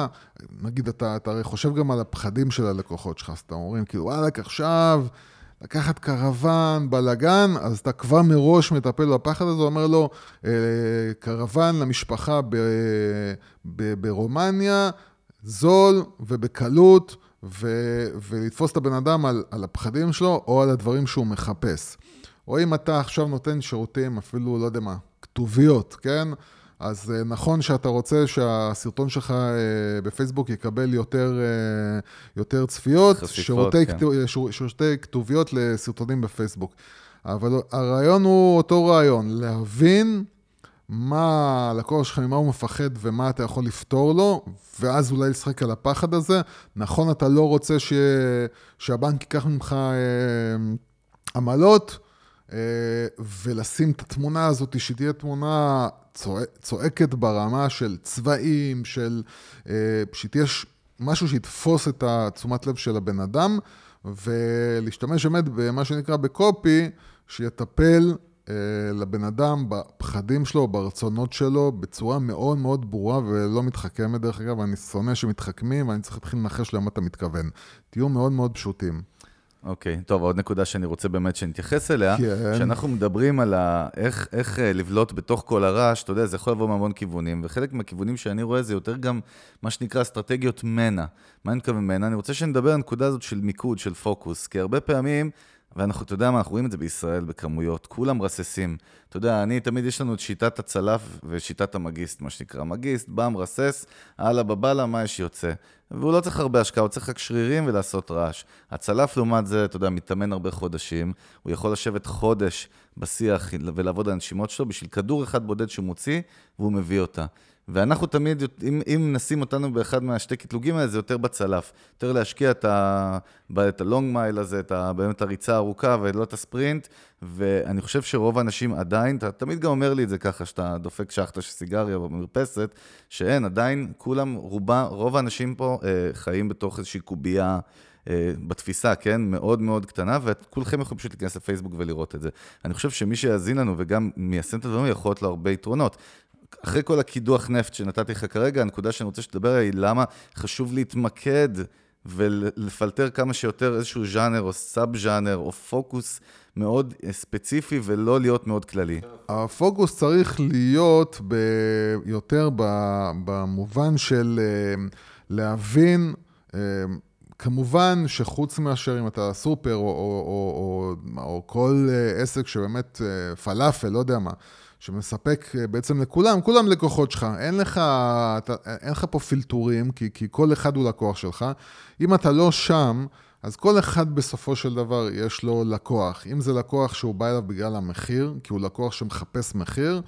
נגיד, אתה, אתה הרי חושב גם על הפחדים של הלקוחות שלך, אז אתה אומרים, כאילו, וואלכ, עכשיו... לקחת קרוון, בלאגן, אז אתה כבר מראש מטפל בפחד הזה, אומר לו, אה, קרוון למשפחה ב, ב, ברומניה, זול ובקלות, ו- ולתפוס את הבן אדם על, על הפחדים שלו או על הדברים שהוא מחפש. או אם אתה עכשיו נותן שירותים, אפילו, לא יודע מה, כתוביות, כן? אז אה, נכון שאתה רוצה שהסרטון שלך אה, בפייסבוק יקבל יותר, אה, יותר צפיות, חשיפות, שירותי, כן. כתוב, שירותי כתוביות לסרטונים בפייסבוק. אבל הרעיון הוא אותו רעיון, להבין מה הלקוח שלך, ממה הוא מפחד ומה אתה יכול לפתור לו, ואז אולי לשחק על הפחד הזה. נכון, אתה לא רוצה ש... שהבנק ייקח ממך אה, עמלות, אה, ולשים את התמונה הזאת, שתהיה תמונה צועקת ברמה של צבעים, של... אה, שתהיה משהו שיתפוס את התשומת לב של הבן אדם, ולהשתמש באמת במה שנקרא בקופי, שיטפל לבן אדם בפחדים שלו, ברצונות שלו, בצורה מאוד מאוד ברורה ולא מתחכמת דרך אגב, אני שונא שמתחכמים ואני צריך להתחיל לנחש למה אתה מתכוון. תהיו מאוד מאוד פשוטים. אוקיי, okay, טוב, עוד נקודה שאני רוצה באמת שנתייחס אליה, כן. שאנחנו מדברים על ה... איך, איך אה, לבלוט בתוך כל הרעש, אתה יודע, זה יכול לבוא מהמון כיוונים, וחלק מהכיוונים שאני רואה זה יותר גם מה שנקרא אסטרטגיות מנע. מה אני מתכוון מנע? אני רוצה שנדבר על הנקודה הזאת של מיקוד, של פוקוס, כי הרבה פעמים... ואנחנו, אתה יודע מה, אנחנו רואים את זה בישראל בכמויות, כולם רססים. אתה יודע, אני, תמיד יש לנו את שיטת הצלף ושיטת המגיסט, מה שנקרא. מגיסט, בא, מרסס, הלאה בבאללה, מה יש יוצא. והוא לא צריך הרבה השקעה, הוא צריך רק שרירים ולעשות רעש. הצלף, לעומת זה, אתה יודע, מתאמן הרבה חודשים, הוא יכול לשבת חודש בשיח ולעבוד על הנשימות שלו בשביל כדור אחד בודד שהוא מוציא, והוא מביא אותה. ואנחנו תמיד, אם, אם נשים אותנו באחד מהשתי קטלוגים האלה, זה יותר בצלף. יותר להשקיע את, ה, את הלונג מייל הזה, את ה, באמת הריצה הארוכה ולא את הספרינט, ואני חושב שרוב האנשים עדיין, אתה תמיד גם אומר לי את זה ככה, שאתה דופק שחטה של סיגריה במרפסת, שאין, עדיין כולם, רובה, רוב האנשים פה אה, חיים בתוך איזושהי קובייה. אה, בתפיסה, כן? מאוד מאוד קטנה, וכולכם יכולים פשוט להיכנס לפייסבוק ולראות את זה. אני חושב שמי שיאזין לנו וגם מיישם את הדברים, יכול להיות לו הרבה יתרונות. אחרי כל הקידוח נפט שנתתי לך כרגע, הנקודה שאני רוצה שתדבר היא למה חשוב להתמקד ולפלטר כמה שיותר איזשהו ז'אנר או סאב ז'אנר או פוקוס מאוד ספציפי ולא להיות מאוד כללי. הפוקוס צריך להיות ב... יותר. במובן של אה, להבין, אה, כמובן שחוץ מאשר אם אתה סופר או, או, או, או, או כל אה, עסק שבאמת פלאפל, לא יודע מה. שמספק אה, בעצם לכולם, כולם לקוחות שלך, אין לך, אתה, אין לך פה פילטורים, כי, כי כל אחד הוא לקוח שלך. אם אתה לא שם, אז כל אחד בסופו של דבר יש לו לקוח. אם זה לקוח שהוא בא אליו בגלל המחיר, כי הוא לקוח שמחפש מחיר,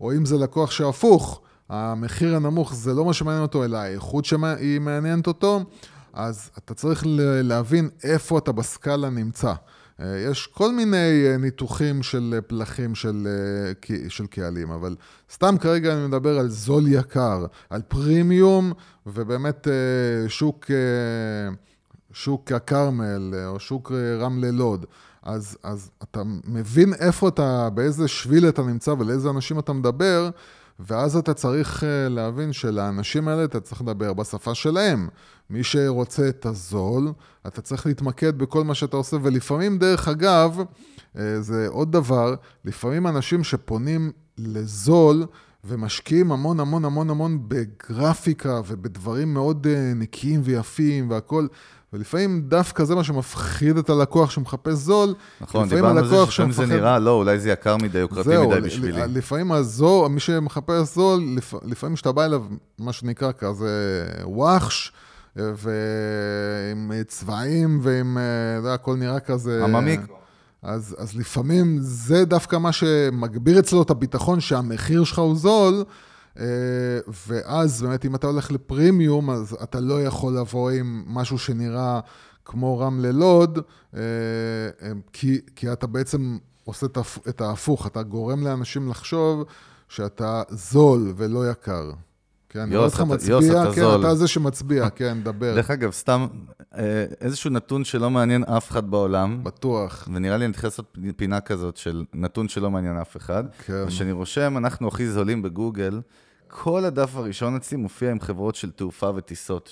או אם זה לקוח שהפוך, המחיר הנמוך זה לא מה שמעניין אותו, אלא האיכות שהיא מעניינת אותו, אז אתה צריך להבין איפה אתה בסקאלה נמצא. אה, יש כל מיני אה, ניתוחים של אה, פלחים של, של קהלים, אבל סתם כרגע אני מדבר על זול יקר, על פרימיום, ובאמת שוק, שוק הכרמל, או שוק רמלה לוד. אז, אז אתה מבין איפה אתה, באיזה שביל אתה נמצא ולאיזה אנשים אתה מדבר, ואז אתה צריך להבין שלאנשים האלה אתה צריך לדבר בשפה שלהם. מי שרוצה את הזול, אתה צריך להתמקד בכל מה שאתה עושה, ולפעמים, דרך אגב, אה, זה עוד דבר, לפעמים אנשים שפונים לזול, ומשקיעים המון המון המון המון בגרפיקה ובדברים מאוד אה, נקיים ויפים והכול, ולפעמים דווקא זה מה שמפחיד את הלקוח שמחפש זול. נכון, דיברנו על זה שלפעמים זה נראה, לא, אולי זה יקר מדי, יוקרתי מדי בשבילי. לפעמים הזול, מי שמחפש זול, לפעמים כשאתה בא אליו, מה שנקרא כזה וואחש, ועם צבעים ועם, אתה יודע, הכל נראה כזה... עממי. אז, אז לפעמים זה דווקא מה שמגביר אצלו את הביטחון שהמחיר שלך הוא זול, אה, ואז באמת אם אתה הולך לפרימיום, אז אתה לא יכול לבוא עם משהו שנראה כמו רמלה לוד, אה, אה, כי, כי אתה בעצם עושה את ההפוך, אתה גורם לאנשים לחשוב שאתה זול ולא יקר. כן, אני רואה אותך מצביע, כן, זול. אתה זה שמצביע, כן, דבר. דרך אגב, סתם אה, איזשהו נתון שלא מעניין אף אחד בעולם. בטוח. ונראה לי אני צריך לעשות פינה כזאת של נתון שלא מעניין אף אחד. כן. וכשאני רושם, אנחנו הכי זולים בגוגל, כל הדף הראשון אצלי מופיע עם חברות של תעופה וטיסות.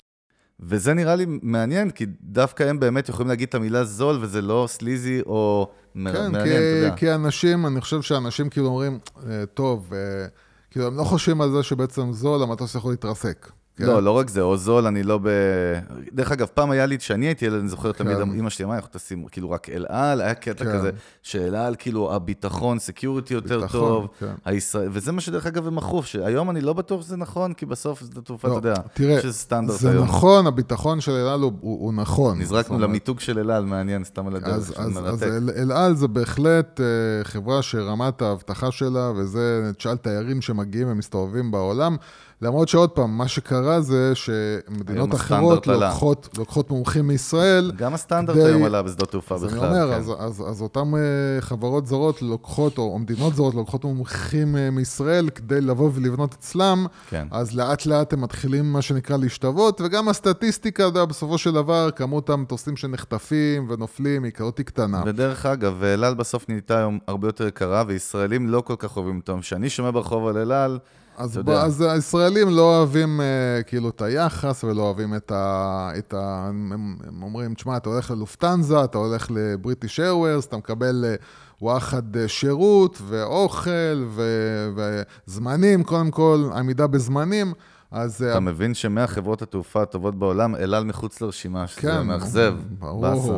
וזה נראה לי מעניין, כי דווקא הם באמת יכולים להגיד את המילה זול, וזה לא סליזי או כן, מעניין, כי, אתה יודע. כן, כי אנשים, אני חושב שאנשים כאילו אומרים, אה, טוב, אה, כאילו, הם לא חושבים על זה שבעצם זול, המטוס יכול להתרסק. כן? לא, לא רק זה, או זול, אני לא ב... דרך אגב, פעם היה לי, כשאני הייתי ילד, אני זוכר תמיד, כן. אמא שלי אמרה, אנחנו טסים כאילו רק אל על, היה קטע כן. כזה, שאל על, כאילו, הביטחון, security יותר ביטחון, טוב, כן. הישראל... וזה מה שדרך אגב הם מכרו, שהיום אני לא בטוח שזה נכון, כי בסוף זה תעופה, לא, אתה יודע, תראה, שזה סטנדרט זה היום. זה נכון, הביטחון של אל על הוא, הוא, הוא נכון. נזרקנו למיתוג של אל על, מעניין, סתם על הדרך, אז, אז, אז אל, אל על זה בהחלט uh, חברה שרמת האבטחה שלה, וזה, תשאל תיירים שמגיעים ומסתובבים בעולם, למרות שעוד פעם, מה שקרה זה שמדינות אחרות לוקחות, לוקחות מומחים מישראל. גם הסטנדרט כדי... היום עלה בשדות תעופה בכלל. אני אומר, כן. אז, אז, אז אותן אה, חברות זרות לוקחות, או מדינות זרות לוקחות מומחים אה, מישראל כדי לבוא ולבנות אצלם, כן. אז לאט לאט הם מתחילים, מה שנקרא, להשתוות, וגם הסטטיסטיקה, אתה יודע, בסופו של דבר, כמות המטוסים שנחטפים ונופלים היא כזאת קטנה. ודרך אגב, אל על בסוף נהייתה היום הרבה יותר יקרה, וישראלים לא כל כך אוהבים אותם. כשאני שומע ברחוב על אל על, אז, ב, אז הישראלים לא אוהבים uh, כאילו את היחס ולא אוהבים את ה... את ה הם, הם אומרים, תשמע, אתה הולך ללופטנזה, אתה הולך לבריטיש איירווירס, אתה מקבל uh, וואחד uh, שירות ואוכל ו, וזמנים, קודם כל, עמידה בזמנים. אז... אתה uh, מבין שמהחברות התעופה הטובות בעולם, אל על מחוץ לרשימה, שזה כן, מאכזב, ברור, באסה.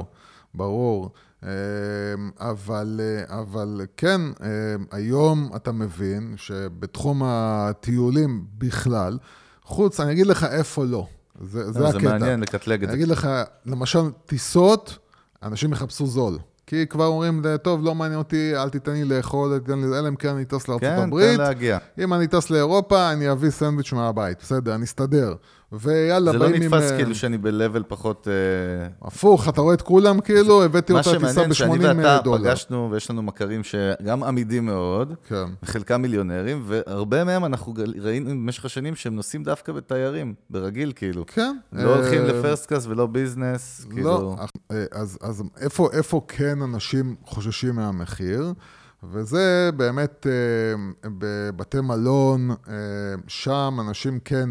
ברור. אמ, אבל, אה, אבל כן, אה, היום אתה מבין שבתחום הטיולים בכלל, חוץ, אני אגיד לך איפה לא. זה, זה, זה הקטע. זה מעניין לקטלג את זה. אני אגיד לך, למשל, טיסות, אנשים יחפשו זול. כי כבר אומרים, טוב, לא מעניין אותי, אל תיתן לי לאכול, תיתן לי, אלא אם כן אני טס לארצות כן, הברית. כן, תן להגיע. אם אני טס לאירופה, אני אביא סנדוויץ' מהבית, בסדר, אני אסתדר. ויאללה, באים עם... זה לא נתפס עם... כאילו שאני ב-level פחות... אה, הפוך, אתה רואה את כולם כאילו, הבאתי אותה טיסה ב-80 דולר. מה שמעניין, שאני ואתה פגשנו, ויש לנו מכרים שגם עמידים מאוד, כן. חלקם מיליונרים, והרבה מהם אנחנו ראינו במשך השנים שהם נוסעים דווקא בתיירים, ברגיל כאילו. כן. לא הולכים אה, לפרסט קאס ולא ביזנס, כאילו... לא, אה, אז, אז איפה, איפה כן אנשים חוששים מהמחיר? וזה באמת בבתי מלון, שם אנשים כן...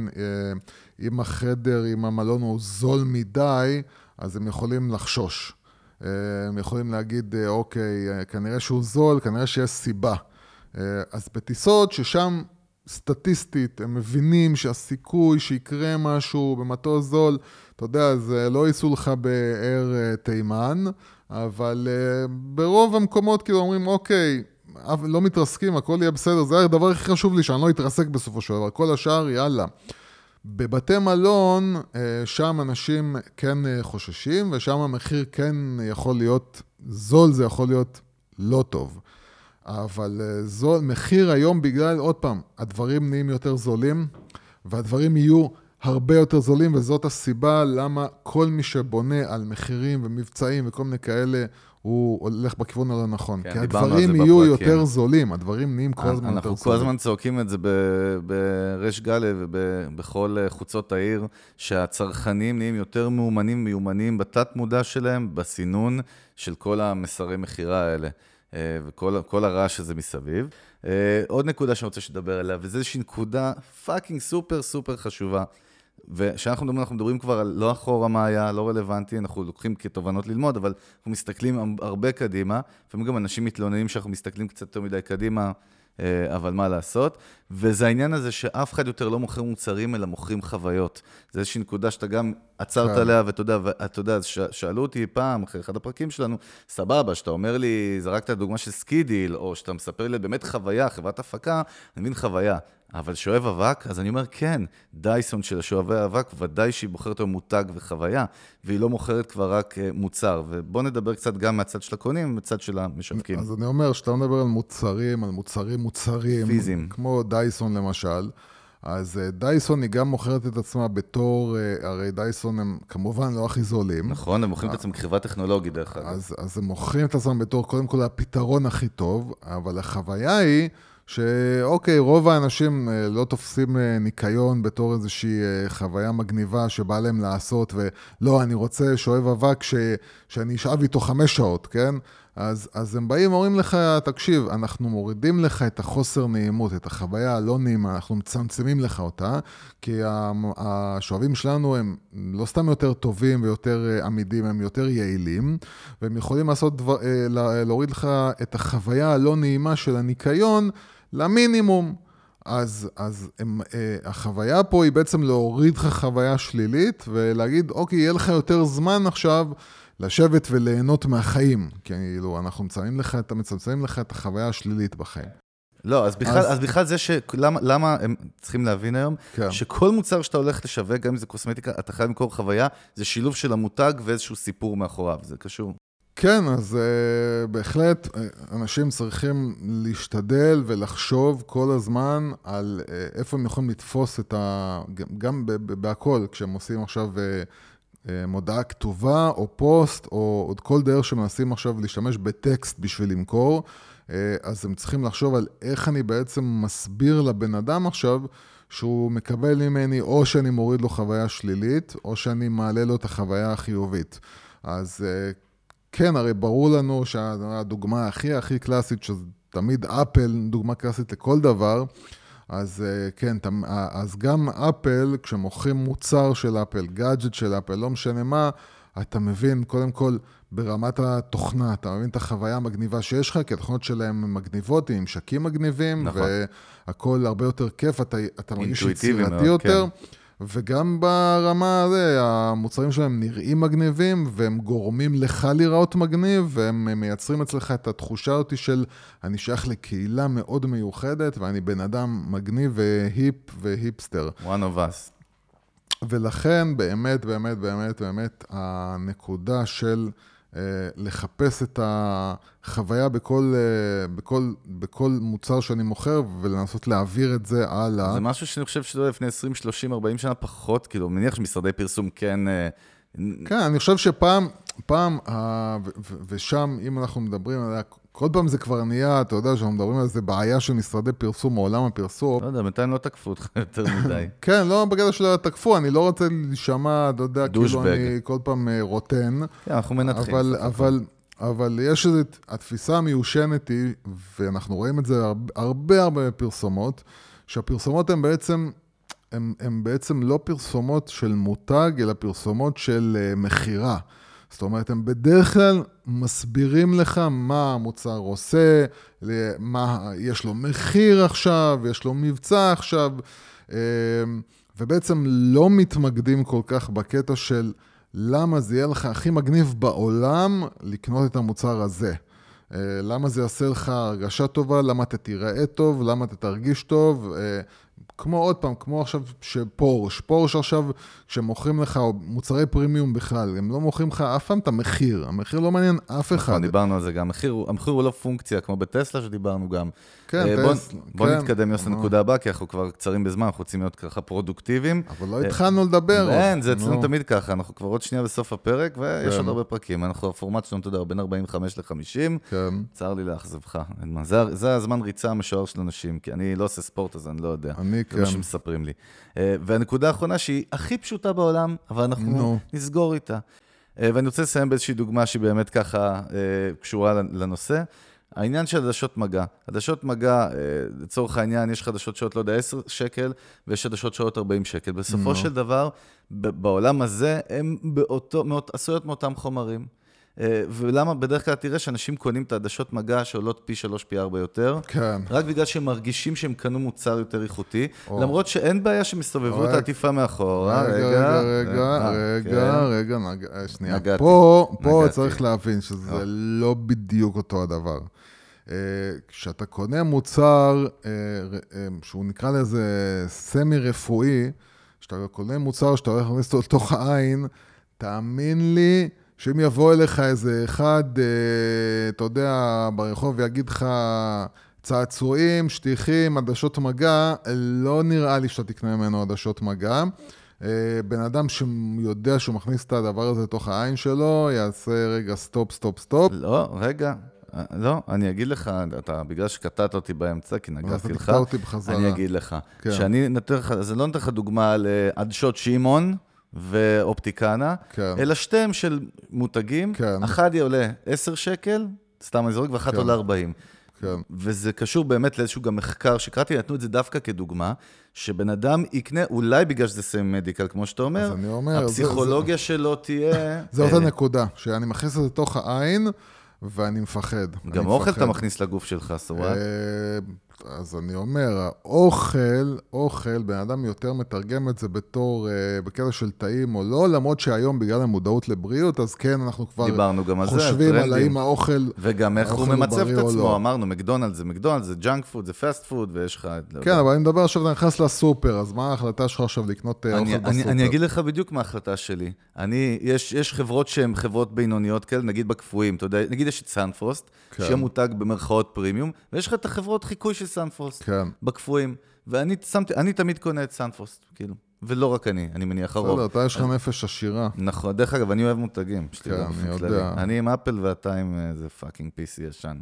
אם החדר, אם המלון הוא זול מדי, אז הם יכולים לחשוש. אה, הם יכולים להגיד, אה, אוקיי, אה, כנראה שהוא זול, כנראה שיש סיבה. אז בטיסות ששם סטטיסטית הם מבינים שהסיכוי שיקרה משהו במטוס זול, אתה יודע, זה לא ייסעו לך באר תימן, אבל ברוב המקומות כאילו אומרים, אוקיי, לא מתרסקים, הכל יהיה בסדר, זה הדבר הכי חשוב לי, שאני לא אתרסק בסופו של דבר, כל השאר, יאללה. בבתי מלון, אה, שם אנשים כן אה, חוששים, ושם המחיר כן יכול להיות זול, זה יכול להיות לא טוב. אבל אה, זול, מחיר היום בגלל, עוד פעם, הדברים נהיים יותר זולים, והדברים יהיו הרבה יותר זולים, וזאת הסיבה למה כל מי שבונה על מחירים ומבצעים וכל מיני כאלה, הוא הולך בכיוון הלא נכון. כן, כי הדברים יהיו יותר זולים, הדברים נהיים כל הזמן יותר זולים. אנחנו כל הזמן צועקים את זה בריש גלי ובכל חוצות העיר, שהצרכנים נהיים יותר מאומנים, מיומנים בתת-מודע שלהם, בסינון של כל המסרי מכירה האלה. אה, וכל הרעש הזה מסביב. אה, עוד נקודה שאני רוצה שתדבר עליה, וזו איזושהי נקודה fucking סופר סופר חשובה. וכשאנחנו מדברים, אנחנו מדברים כבר על לא אחורה מה היה, לא רלוונטי, אנחנו לוקחים כתובנות ללמוד, אבל אנחנו מסתכלים הרבה קדימה. לפעמים גם אנשים מתלוננים שאנחנו מסתכלים קצת יותר מדי קדימה, אה, אבל מה לעשות? וזה העניין הזה שאף אחד יותר לא מוכר מוצרים, אלא מוכרים חוויות. זה איזושהי נקודה שאתה גם עצרת כן. עליה, ואתה יודע, ואתה יודע, שאלו אותי פעם, אחרי אחד הפרקים שלנו, סבבה, שאתה אומר לי, זרקת דוגמה של סקידיל, או שאתה מספר לי באמת חוויה, חברת הפקה, אני מבין חוויה. אבל שואב אבק, אז אני אומר, כן, דייסון של השואבי אבק, ודאי שהיא מוכרת היום מותג וחוויה, והיא לא מוכרת כבר רק אה, מוצר. ובואו נדבר קצת גם מהצד של הקונים ומהצד של המשווקים. אז אני אומר, כשאתה מדבר על מוצרים, על מוצרים מוצרים, פיזיים. כמו דייסון למשל, אז אה, דייסון היא גם מוכרת את עצמה בתור, אה, הרי דייסון הם כמובן לא הכי זולים. נכון, הם מוכרים את עצמם כחברה טכנולוגית דרך אגב. אז, אז הם מוכרים את עצמם בתור קודם כל הפתרון הכי טוב, אבל החוויה היא... שאוקיי, רוב האנשים אה, לא תופסים אה, ניקיון בתור איזושהי אה, חוויה מגניבה שבא להם לעשות, ולא, אני רוצה שואב אבק ש... שאני אשאב איתו חמש שעות, כן? אז, אז הם באים ואומרים לך, תקשיב, אנחנו מורידים לך את החוסר נעימות, את החוויה הלא נעימה, אנחנו מצמצמים לך אותה, כי השואבים שלנו הם לא סתם יותר טובים ויותר עמידים, הם יותר יעילים, והם יכולים לעשות דבר, להוריד לך את החוויה הלא נעימה של הניקיון למינימום. אז, אז הם, אה, החוויה פה היא בעצם להוריד לך חוויה שלילית ולהגיד, אוקיי, יהיה לך יותר זמן עכשיו לשבת וליהנות מהחיים. כאילו, אנחנו מצמצמים לך, מצמצמים לך את החוויה השלילית בחיים. לא, אז בכלל, אז... אז בכלל זה ש... למה, למה הם צריכים להבין היום? כן. שכל מוצר שאתה הולך לשווק, גם אם זה קוסמטיקה, אתה חייב למכור חוויה, זה שילוב של המותג ואיזשהו סיפור מאחוריו, זה קשור. כן, אז uh, בהחלט אה, אנשים צריכים להשתדל ולחשוב כל הזמן על uh, איפה הם יכולים לתפוס את ה... גם בהכל, כשהם עושים עכשיו uh, מודעה כתובה או פוסט, או עוד כל דרך שמנסים עכשיו להשתמש בטקסט בשביל למכור, uh, אז הם צריכים לחשוב על איך אני בעצם מסביר לבן אדם עכשיו שהוא מקבל ממני או שאני מוריד לו חוויה שלילית, או שאני מעלה לו את החוויה החיובית. אז... Uh, כן, הרי ברור לנו שהדוגמה הכי הכי קלאסית, שזה תמיד אפל, דוגמה קלאסית לכל דבר, אז אה, כן, אז גם אפל, כשמוכרים מוצר של אפל, גאדג'ט של אפל, לא משנה מה, אתה מבין, קודם כל, ברמת התוכנה, אתה מבין את החוויה המגניבה שיש לך, כי התוכנות שלהם מגניבות, עם ממשקים מגניבים, נכון. והכול הרבה יותר כיף, אתה, אתה מרגיש יצירתי יותר. כן. וגם ברמה הזו, המוצרים שלהם נראים מגניבים, והם גורמים לך להיראות מגניב, והם מייצרים אצלך את התחושה אותי של אני שייך לקהילה מאוד מיוחדת, ואני בן אדם מגניב והיפ והיפסטר. one of us. ולכן, באמת, באמת, באמת, באמת, הנקודה של... אה, לחפש את החוויה בכל, אה, בכל, בכל מוצר שאני מוכר ולנסות להעביר את זה הלאה. זה משהו שאני חושב שזה לפני 20, 30, 40 שנה פחות, כאילו, מניח שמשרדי פרסום כן... אה, כן, אני חושב שפעם, פעם, ושם, אם אנחנו מדברים על כל פעם זה כבר נהיה, אתה יודע, שאנחנו מדברים על זה בעיה של משרדי פרסום מעולם הפרסום. לא יודע, בינתיים לא תקפו אותך יותר מדי. כן, לא בגלל שלא תקפו, אני לא רוצה להישמע, אתה יודע, כאילו אני כל פעם אה, רוטן. כן, אנחנו מנתחים. אבל, אבל, אבל יש איזו, התפיסה המיושנת היא, ואנחנו רואים את זה הרבה הרבה, הרבה פרסומות, שהפרסומות הן בעצם, הן בעצם לא פרסומות של מותג, אלא פרסומות של uh, מכירה. זאת אומרת, הם בדרך כלל מסבירים לך מה המוצר עושה, מה, יש לו מחיר עכשיו, יש לו מבצע עכשיו, אה, ובעצם לא מתמקדים כל כך בקטע של למה זה יהיה לך הכי מגניב בעולם לקנות את המוצר הזה. אה, למה זה יעשה לך הרגשה טובה, למה אתה תיראה טוב, למה אתה תרגיש טוב. כמו עוד פעם, כמו עכשיו שפורש, פורש עכשיו, כשמוכרים לך מוצרי פרימיום בכלל, הם לא מוכרים לך אף פעם את המחיר, המחיר לא מעניין אף נכון, אחד. נכון, דיברנו על זה גם, המחיר, המחיר הוא לא פונקציה, כמו בטסלה שדיברנו גם. כן, אה, בוא, טסלה, בוא כן. נתקדם יוסי לנקודה הבאה, כי אנחנו כבר קצרים בזמן, אנחנו רוצים להיות ככה פרודוקטיביים. אבל לא התחלנו לדבר. אין, זה אצלנו תמיד ככה, אנחנו כבר עוד שנייה בסוף הפרק, ויש כן. עוד הרבה פרקים. אנחנו, הפורמט שלנו, אתה יודע, בין 45 ל-50. כן. צר לי לאכזבך. זה, זה הזמן ריצה המשוער של אנשים, כי אני לא עושה ספורט, אז אני לא יודע. אני כן. זה מה שמספרים לי. אה, והנקודה האחרונה, שהיא הכי פשוטה בעולם, אבל אנחנו no. נסגור איתה. אה, ואני רוצה לסיים באיזושהי דוגמה שהיא באמת ככה קשורה לנושא. העניין של עדשות מגע. עדשות מגע, אה, לצורך העניין, יש חדשות שעולות, לא יודע, 10 שקל, ויש עדשות שעולות 40 שקל. בסופו no. של דבר, בעולם הזה, הן עשויות מאותם חומרים. אה, ולמה בדרך כלל תראה שאנשים קונים את העדשות מגע שעולות פי שלוש, פי ארבע יותר, כן. רק בגלל שהם מרגישים שהם קנו מוצר יותר איכותי, או. למרות שאין בעיה שהם יסתובבו את העטיפה מאחורה. רגע, רגע, רגע, אה, רגע, כן. רגע, נג... שנייה. נגעתי. פה, פה נגעתי. צריך להבין שזה או. לא בדיוק אותו הדבר. אה, כשאתה קונה מוצר אה, אה, שהוא נקרא לזה סמי רפואי, כשאתה קונה מוצר שאתה הולך להכניס אותו לתוך העין, תאמין לי שאם יבוא אליך איזה אחד, אתה יודע, ברחוב ויגיד לך צעצועים, שטיחים, עדשות מגע, לא נראה לי שאתה תקנה ממנו עדשות מגע. בן אדם שיודע שהוא מכניס את הדבר הזה לתוך העין שלו, יעשה רגע stop, stop, stop. לא, רגע, לא, אני אגיד לך, אתה, בגלל שקטעת אותי באמצע, כי נגעתי לך. אני אגיד לך, כן. שאני נותן לך, זה לא נותן לך דוגמה על עדשות שמעון ואופטיקנה, כן. אלא שתיהם של מותגים, כן. אחד עולה 10 שקל, סתם אני זורק, ואחת כן. עולה 40. כן. וזה קשור באמת לאיזשהו גם מחקר שקראתי, נתנו את זה דווקא כדוגמה, שבן אדם יקנה, אולי בגלל שזה סמי מדיקל, כמו שאתה אומר, אז אני אומר הפסיכולוגיה זה, שלו תהיה... זה אותה אה, נקודה, שאני מכניס את זה לתוך העין, ואני מפחד. גם אוכל אתה מכניס לגוף שלך, סוואט. אז אני אומר, האוכל, אוכל, בן אדם יותר מתרגם את זה בתור, אה, בקטע של טעים או לא, למרות שהיום בגלל המודעות לבריאות, אז כן, אנחנו כבר דיברנו גם על זה, חושבים על האם האוכל וגם איך הוא ממצב את עצמו, לא. אמרנו, מקדונלד זה מקדונלד, זה junk food, זה fast food, ויש לך... לא כן, אבל אני מדבר עכשיו, אתה נכנס לסופר, אז מה ההחלטה שלך עכשיו לקנות אה, אני, אוכל אני, בסופר? אני אגיד לך בדיוק מה ההחלטה שלי. אני, יש, יש חברות שהן חברות בינוניות כאלה, נגיד בקפואים, אתה יודע, נגיד יש את סנפרוסט, כן. שיהיה מותג במרכאות פרימיום, ויש לך את החברות חיקוי של סנפרוסט. כן. בקפואים. ואני שמתי, אני תמיד קונה את סנפרוסט, כאילו. ולא רק אני, אני מניח הרוב. בסדר, אתה יש לך נפש עשירה. נכון, דרך אגב, אני אוהב מותגים. כן, אני יודע. אני עם אפל ואתה עם איזה fucking PC ישן.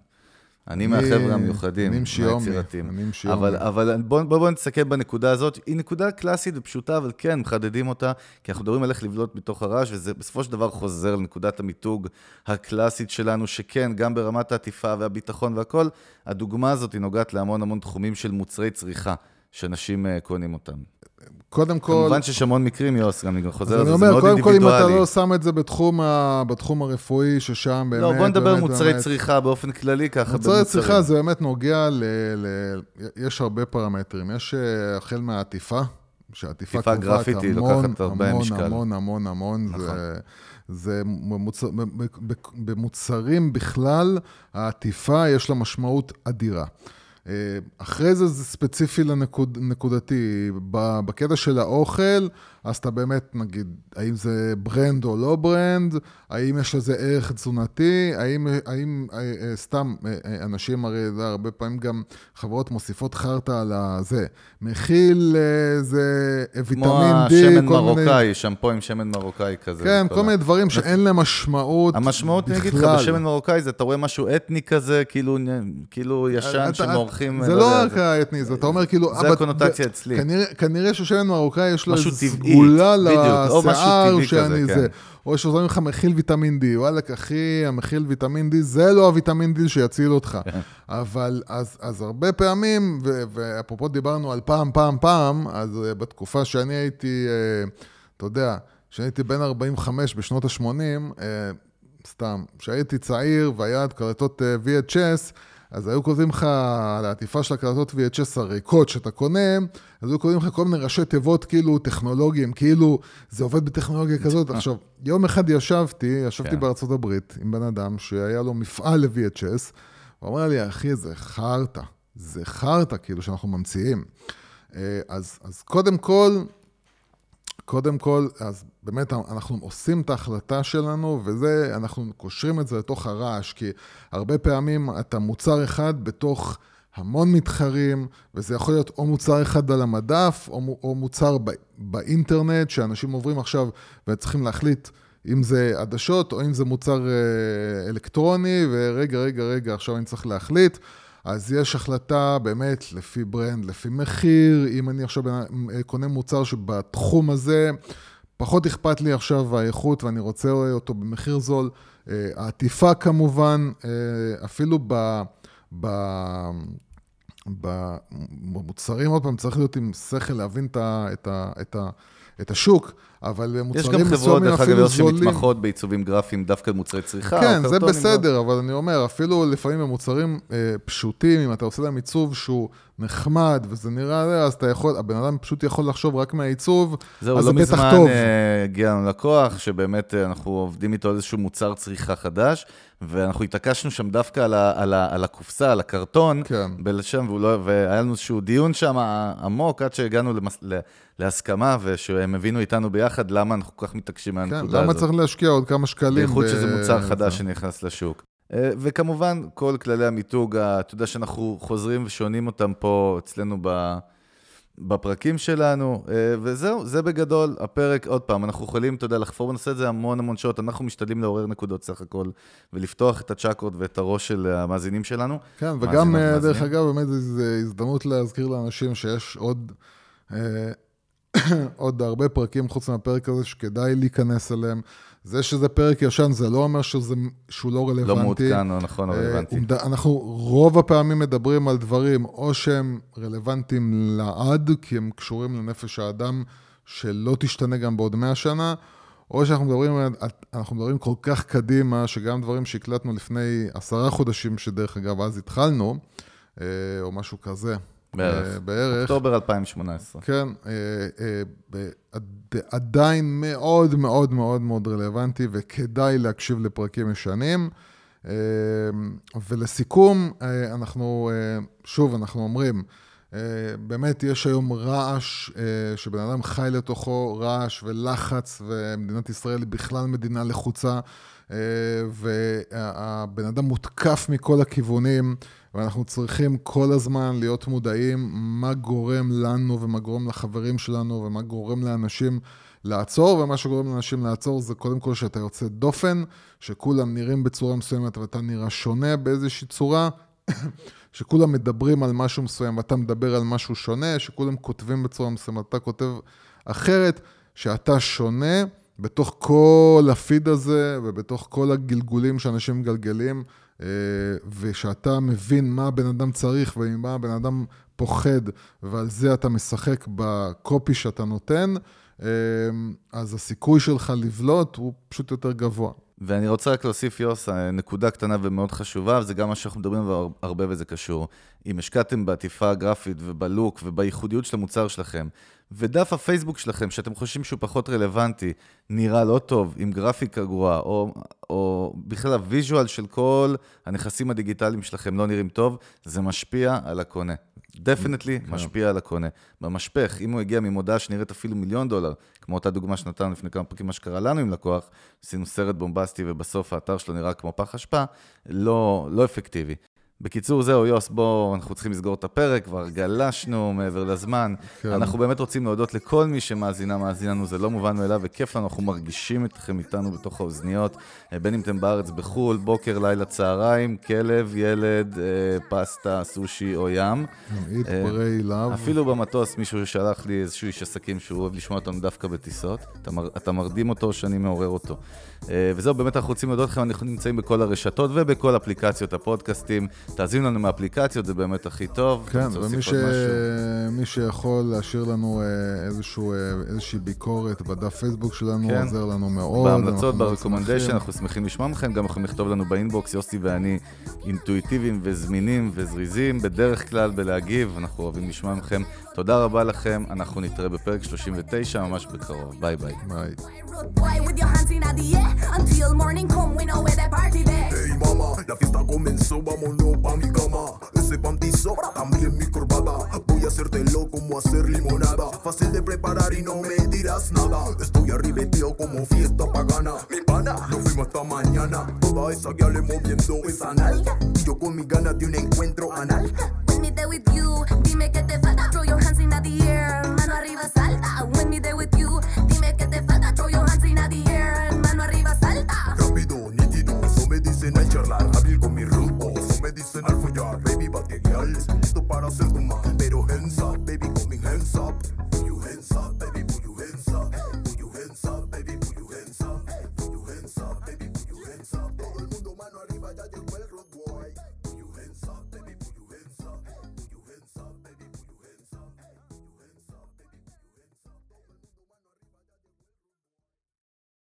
אני מהחבר'ה המיוחדים, מהיצירתיים. אני עם שיומי. אבל, אבל בואו בוא, בוא נסתכל בנקודה הזאת. היא נקודה קלאסית ופשוטה, אבל כן, מחדדים אותה, כי אנחנו מדברים על איך לבלוט בתוך הרעש, וזה בסופו של דבר חוזר לנקודת המיתוג הקלאסית שלנו, שכן, גם ברמת העטיפה והביטחון והכול, הדוגמה הזאת היא נוגעת להמון המון תחומים של מוצרי צריכה, שאנשים uh, קונים אותם. קודם כל... כמובן שיש המון מקרים, יוס, גם אני חוזר על זה, זה מאוד אינדיבידואלי. קודם כל, אם אתה לא שם את זה בתחום, ה... בתחום הרפואי, ששם באמת... לא, בוא נדבר על מוצרי באמת... צריכה באופן כללי, ככה במוצרים. מוצרי צריכה זה באמת נוגע ל... ל... יש הרבה פרמטרים. יש אה, החל מהעטיפה, שהעטיפה קובעת גרפיטי, המון, לוקחת הרבה המון, משקל. המון, המון, המון, נכון. זה... זה מוצ... במוצרים בכלל, העטיפה יש לה משמעות אדירה. אה, אחרי זה זה ספציפי לנקודתי. בקטע של האוכל, אז אתה באמת, נגיד, האם זה brand או לא brand, האם יש לזה ערך תזונתי, האם, האם אה, אה, סתם אנשים, הרי זה הרבה פעמים גם חברות מוסיפות חרטא על הזה. מכיל זה ויטמין D, כמו השמן מרוקאי, מיני... שמפו עם שמן מרוקאי כזה. כן, כל מיני דברים שאין להם משמעות בכלל. המשמעות, אני אגיד לך, בשמן מרוקאי זה, אתה רואה משהו אתני כזה, כאילו, כאילו ישן שמור... עורכים... זה לא, לא רק האתני, זה אתה אומר כאילו... זה הקונוטציה אצלי. כנראה ששמן מרוקאי יש לו איזו סגולה לשיער שאני זה. או שעוזרים לך מכיל ויטמין D, וואלכ, אחי, המכיל ויטמין D, זה לא הוויטמין D שיציל אותך. כן. אבל אז, אז הרבה פעמים, ואפרופו דיברנו על פעם, פעם, פעם, אז uh, בתקופה שאני הייתי, uh, אתה יודע, כשאני הייתי בן 45 בשנות ה-80, uh, סתם, כשהייתי צעיר והיה את קלטות uh, VHS, אז היו כותבים לך על העטיפה של הקלטות VHS הריקות שאתה קונה, אז היו כותבים לך כל מיני ראשי תיבות כאילו טכנולוגיים, כאילו זה עובד בטכנולוגיה כזאת. עכשיו, יום אחד ישבתי, ישבתי כן. בארצות הברית עם בן אדם שהיה לו מפעל ל-VHS, הוא אמר לי, אחי, זה חרטא, זה חרטא כאילו שאנחנו ממציאים. אה, אז, אז קודם כל, קודם כל, אז באמת אנחנו עושים את ההחלטה שלנו, וזה, אנחנו קושרים את זה לתוך הרעש, כי הרבה פעמים אתה מוצר אחד בתוך המון מתחרים, וזה יכול להיות או מוצר אחד על המדף, או, או מוצר ב, באינטרנט, שאנשים עוברים עכשיו וצריכים להחליט אם זה עדשות או אם זה מוצר אה, אלקטרוני, ורגע, רגע, רגע, עכשיו אני צריך להחליט. אז יש החלטה באמת לפי ברנד, לפי מחיר, אם אני עכשיו קונה מוצר שבתחום הזה, פחות אכפת לי עכשיו האיכות ואני רוצה אותו במחיר זול. אה, העטיפה כמובן, אה, אפילו ב... ב... במוצרים, עוד פעם, צריך להיות עם שכל להבין את, ה, את, ה, את, ה, את השוק, אבל מוצרים מסוימים אפילו זולים... יש גם חברות, דרך אגב, שמתמחות בעיצובים גרפיים, דווקא במוצרי צריכה. כן, זה בסדר, אבל אני אומר, אפילו לפעמים במוצרים אה, פשוטים, אם אתה עושה להם עיצוב שהוא נחמד, וזה נראה, אז אתה יכול, הבן אדם פשוט יכול לחשוב רק מהעיצוב, אז לא זה בטח טוב. זהו, לא מזמן הגיע לנו לקוח, שבאמת אה, אנחנו עובדים איתו על איזשהו מוצר צריכה חדש, ואנחנו התעקשנו שם דווקא על, ה, על, ה, על הקופסה, על הקרטון, כן. בלשם, לא, והיה לנו איזשהו דיון שם עמוק, עד שהגענו למס, להסכמה, ושהם הבינו איתנו ביחד למה אנחנו כל כך מתעקשים מהנקודה כן, למה צריך להשקיע עוד כמה שקלים. בייחוד ב... שזה מוצר חדש שנכנס לשוק. אה, וכמובן, כל כללי המיתוג, אתה יודע שאנחנו חוזרים ושונים אותם פה אצלנו ב... בפרקים שלנו, אה, וזהו, זה בגדול הפרק. עוד פעם, אנחנו יכולים, אתה יודע, לחפור בנושא הזה המון המון שעות. אנחנו משתדלים לעורר נקודות סך הכל, ולפתוח את הצ'קרות ואת הראש של המאזינים שלנו. כן, וגם, אה, דרך אגב, באמת זו הזדמנות להזכיר לאנשים שיש עוד... עוד הרבה פרקים חוץ מהפרק הזה שכדאי להיכנס אליהם. זה שזה פרק ישן, זה לא אומר שזה, שהוא לא רלוונטי. לא מעודכן, או נכון, לא רלוונטי. אנחנו רוב הפעמים מדברים על דברים, או שהם רלוונטיים לעד, כי הם קשורים לנפש האדם, שלא תשתנה גם בעוד מאה שנה, או שאנחנו מדברים, אנחנו מדברים כל כך קדימה, שגם דברים שהקלטנו לפני עשרה חודשים, שדרך אגב אז התחלנו, או משהו כזה. בערך. בערך. אוקטובר 2018. כן, עדיין מאוד מאוד מאוד מאוד רלוונטי, וכדאי להקשיב לפרקים ישנים. ולסיכום, אנחנו, שוב, אנחנו אומרים, באמת יש היום רעש שבן אדם חי לתוכו, רעש ולחץ, ומדינת ישראל היא בכלל מדינה לחוצה, והבן אדם מותקף מכל הכיוונים. ואנחנו צריכים כל הזמן להיות מודעים מה גורם לנו ומה גורם לחברים שלנו ומה גורם לאנשים לעצור, ומה שגורם לאנשים לעצור זה קודם כל שאתה יוצא דופן, שכולם נראים בצורה מסוימת ואתה נראה שונה באיזושהי צורה, שכולם מדברים על משהו מסוים ואתה מדבר על משהו שונה, שכולם כותבים בצורה מסוימת ואתה כותב אחרת, שאתה שונה. בתוך כל הפיד הזה ובתוך כל הגלגולים שאנשים מגלגלים, אה, ושאתה מבין מה הבן אדם צריך וממה הבן אדם פוחד, ועל זה אתה משחק בקופי שאתה נותן, אה, אז הסיכוי שלך לבלוט הוא פשוט יותר גבוה. ואני רוצה רק להוסיף, יוס, נקודה קטנה ומאוד חשובה, וזה גם מה שאנחנו מדברים עליו הרבה וזה קשור. אם השקעתם בעטיפה הגרפית ובלוק ובייחודיות של המוצר שלכם, ודף הפייסבוק שלכם, שאתם חושבים שהוא פחות רלוונטי, נראה לא טוב, עם גרפיקה גרועה, או, או בכלל ה visual של כל הנכסים הדיגיטליים שלכם לא נראים טוב, זה משפיע על הקונה. definitely כן. משפיע על הקונה. במשפך, אם הוא הגיע ממודעה שנראית אפילו מיליון דולר, כמו אותה דוגמה שנתנו לפני כמה פרקים, מה שקרה לנו עם לקוח, עשינו סרט בומבסטי ובסוף האתר שלו נראה כמו פח אשפה, לא, לא אפקטיבי. בקיצור, זהו, יוס, בואו, אנחנו צריכים לסגור את הפרק, כבר גלשנו מעבר לזמן. כן. אנחנו באמת רוצים להודות לכל מי שמאזינה, מאזין לנו, זה לא מובן מאליו, וכיף לנו, אנחנו מרגישים אתכם איתנו בתוך האוזניות, אה, בין אם אתם בארץ, בחו"ל, בוקר, לילה, צהריים, כלב, ילד, אה, פסטה, סושי או ים. eat, pray, love. אפילו במטוס, מישהו ששלח לי איזשהו איש עסקים שהוא אוהב לשמוע אותנו דווקא בטיסות. אתה, מר, אתה מרדים אותו שאני מעורר אותו. אה, וזהו, באמת אנחנו רוצים להודות לכם, אנחנו נמצאים בכל הרשתות ובכל אפליקציות הפודקאסטים. תאזינו לנו מאפליקציות, זה באמת הכי טוב. כן, ומי ש... שיכול להשאיר לנו אה, איזשהו, אה, איזושהי ביקורת בדף פייסבוק שלנו, כן. עוזר לנו מאוד. בהמלצות, ב recommendation, אנחנו שמחים לשמוע מכם, גם יכולים לכתוב לנו ב inbox, יוסי ואני אינטואיטיביים וזמינים וזריזים, בדרך כלל בלהגיב, אנחנו אוהבים לשמוע מכם. תודה רבה לכם, אנחנו נתראה בפרק 39 ממש בקרוב. ביי ביי. ביי. La fiesta comenzó, vámonos pa' mi cama. Ese panty sobra, también mi corbata. Voy a hacértelo como hacer limonada. Fácil de preparar y no me dirás nada. Estoy arribeteo como fiesta pagana. Mi pana, nos fuimos hasta mañana. Toda esa ya le moviendo esa nalga. Yo con mi ganas de un encuentro anal. When me there with you, dime que te falta. Throw your hands in the air, mano arriba salta. When me there with you, dime que te falta. Throw your hands in the air. girl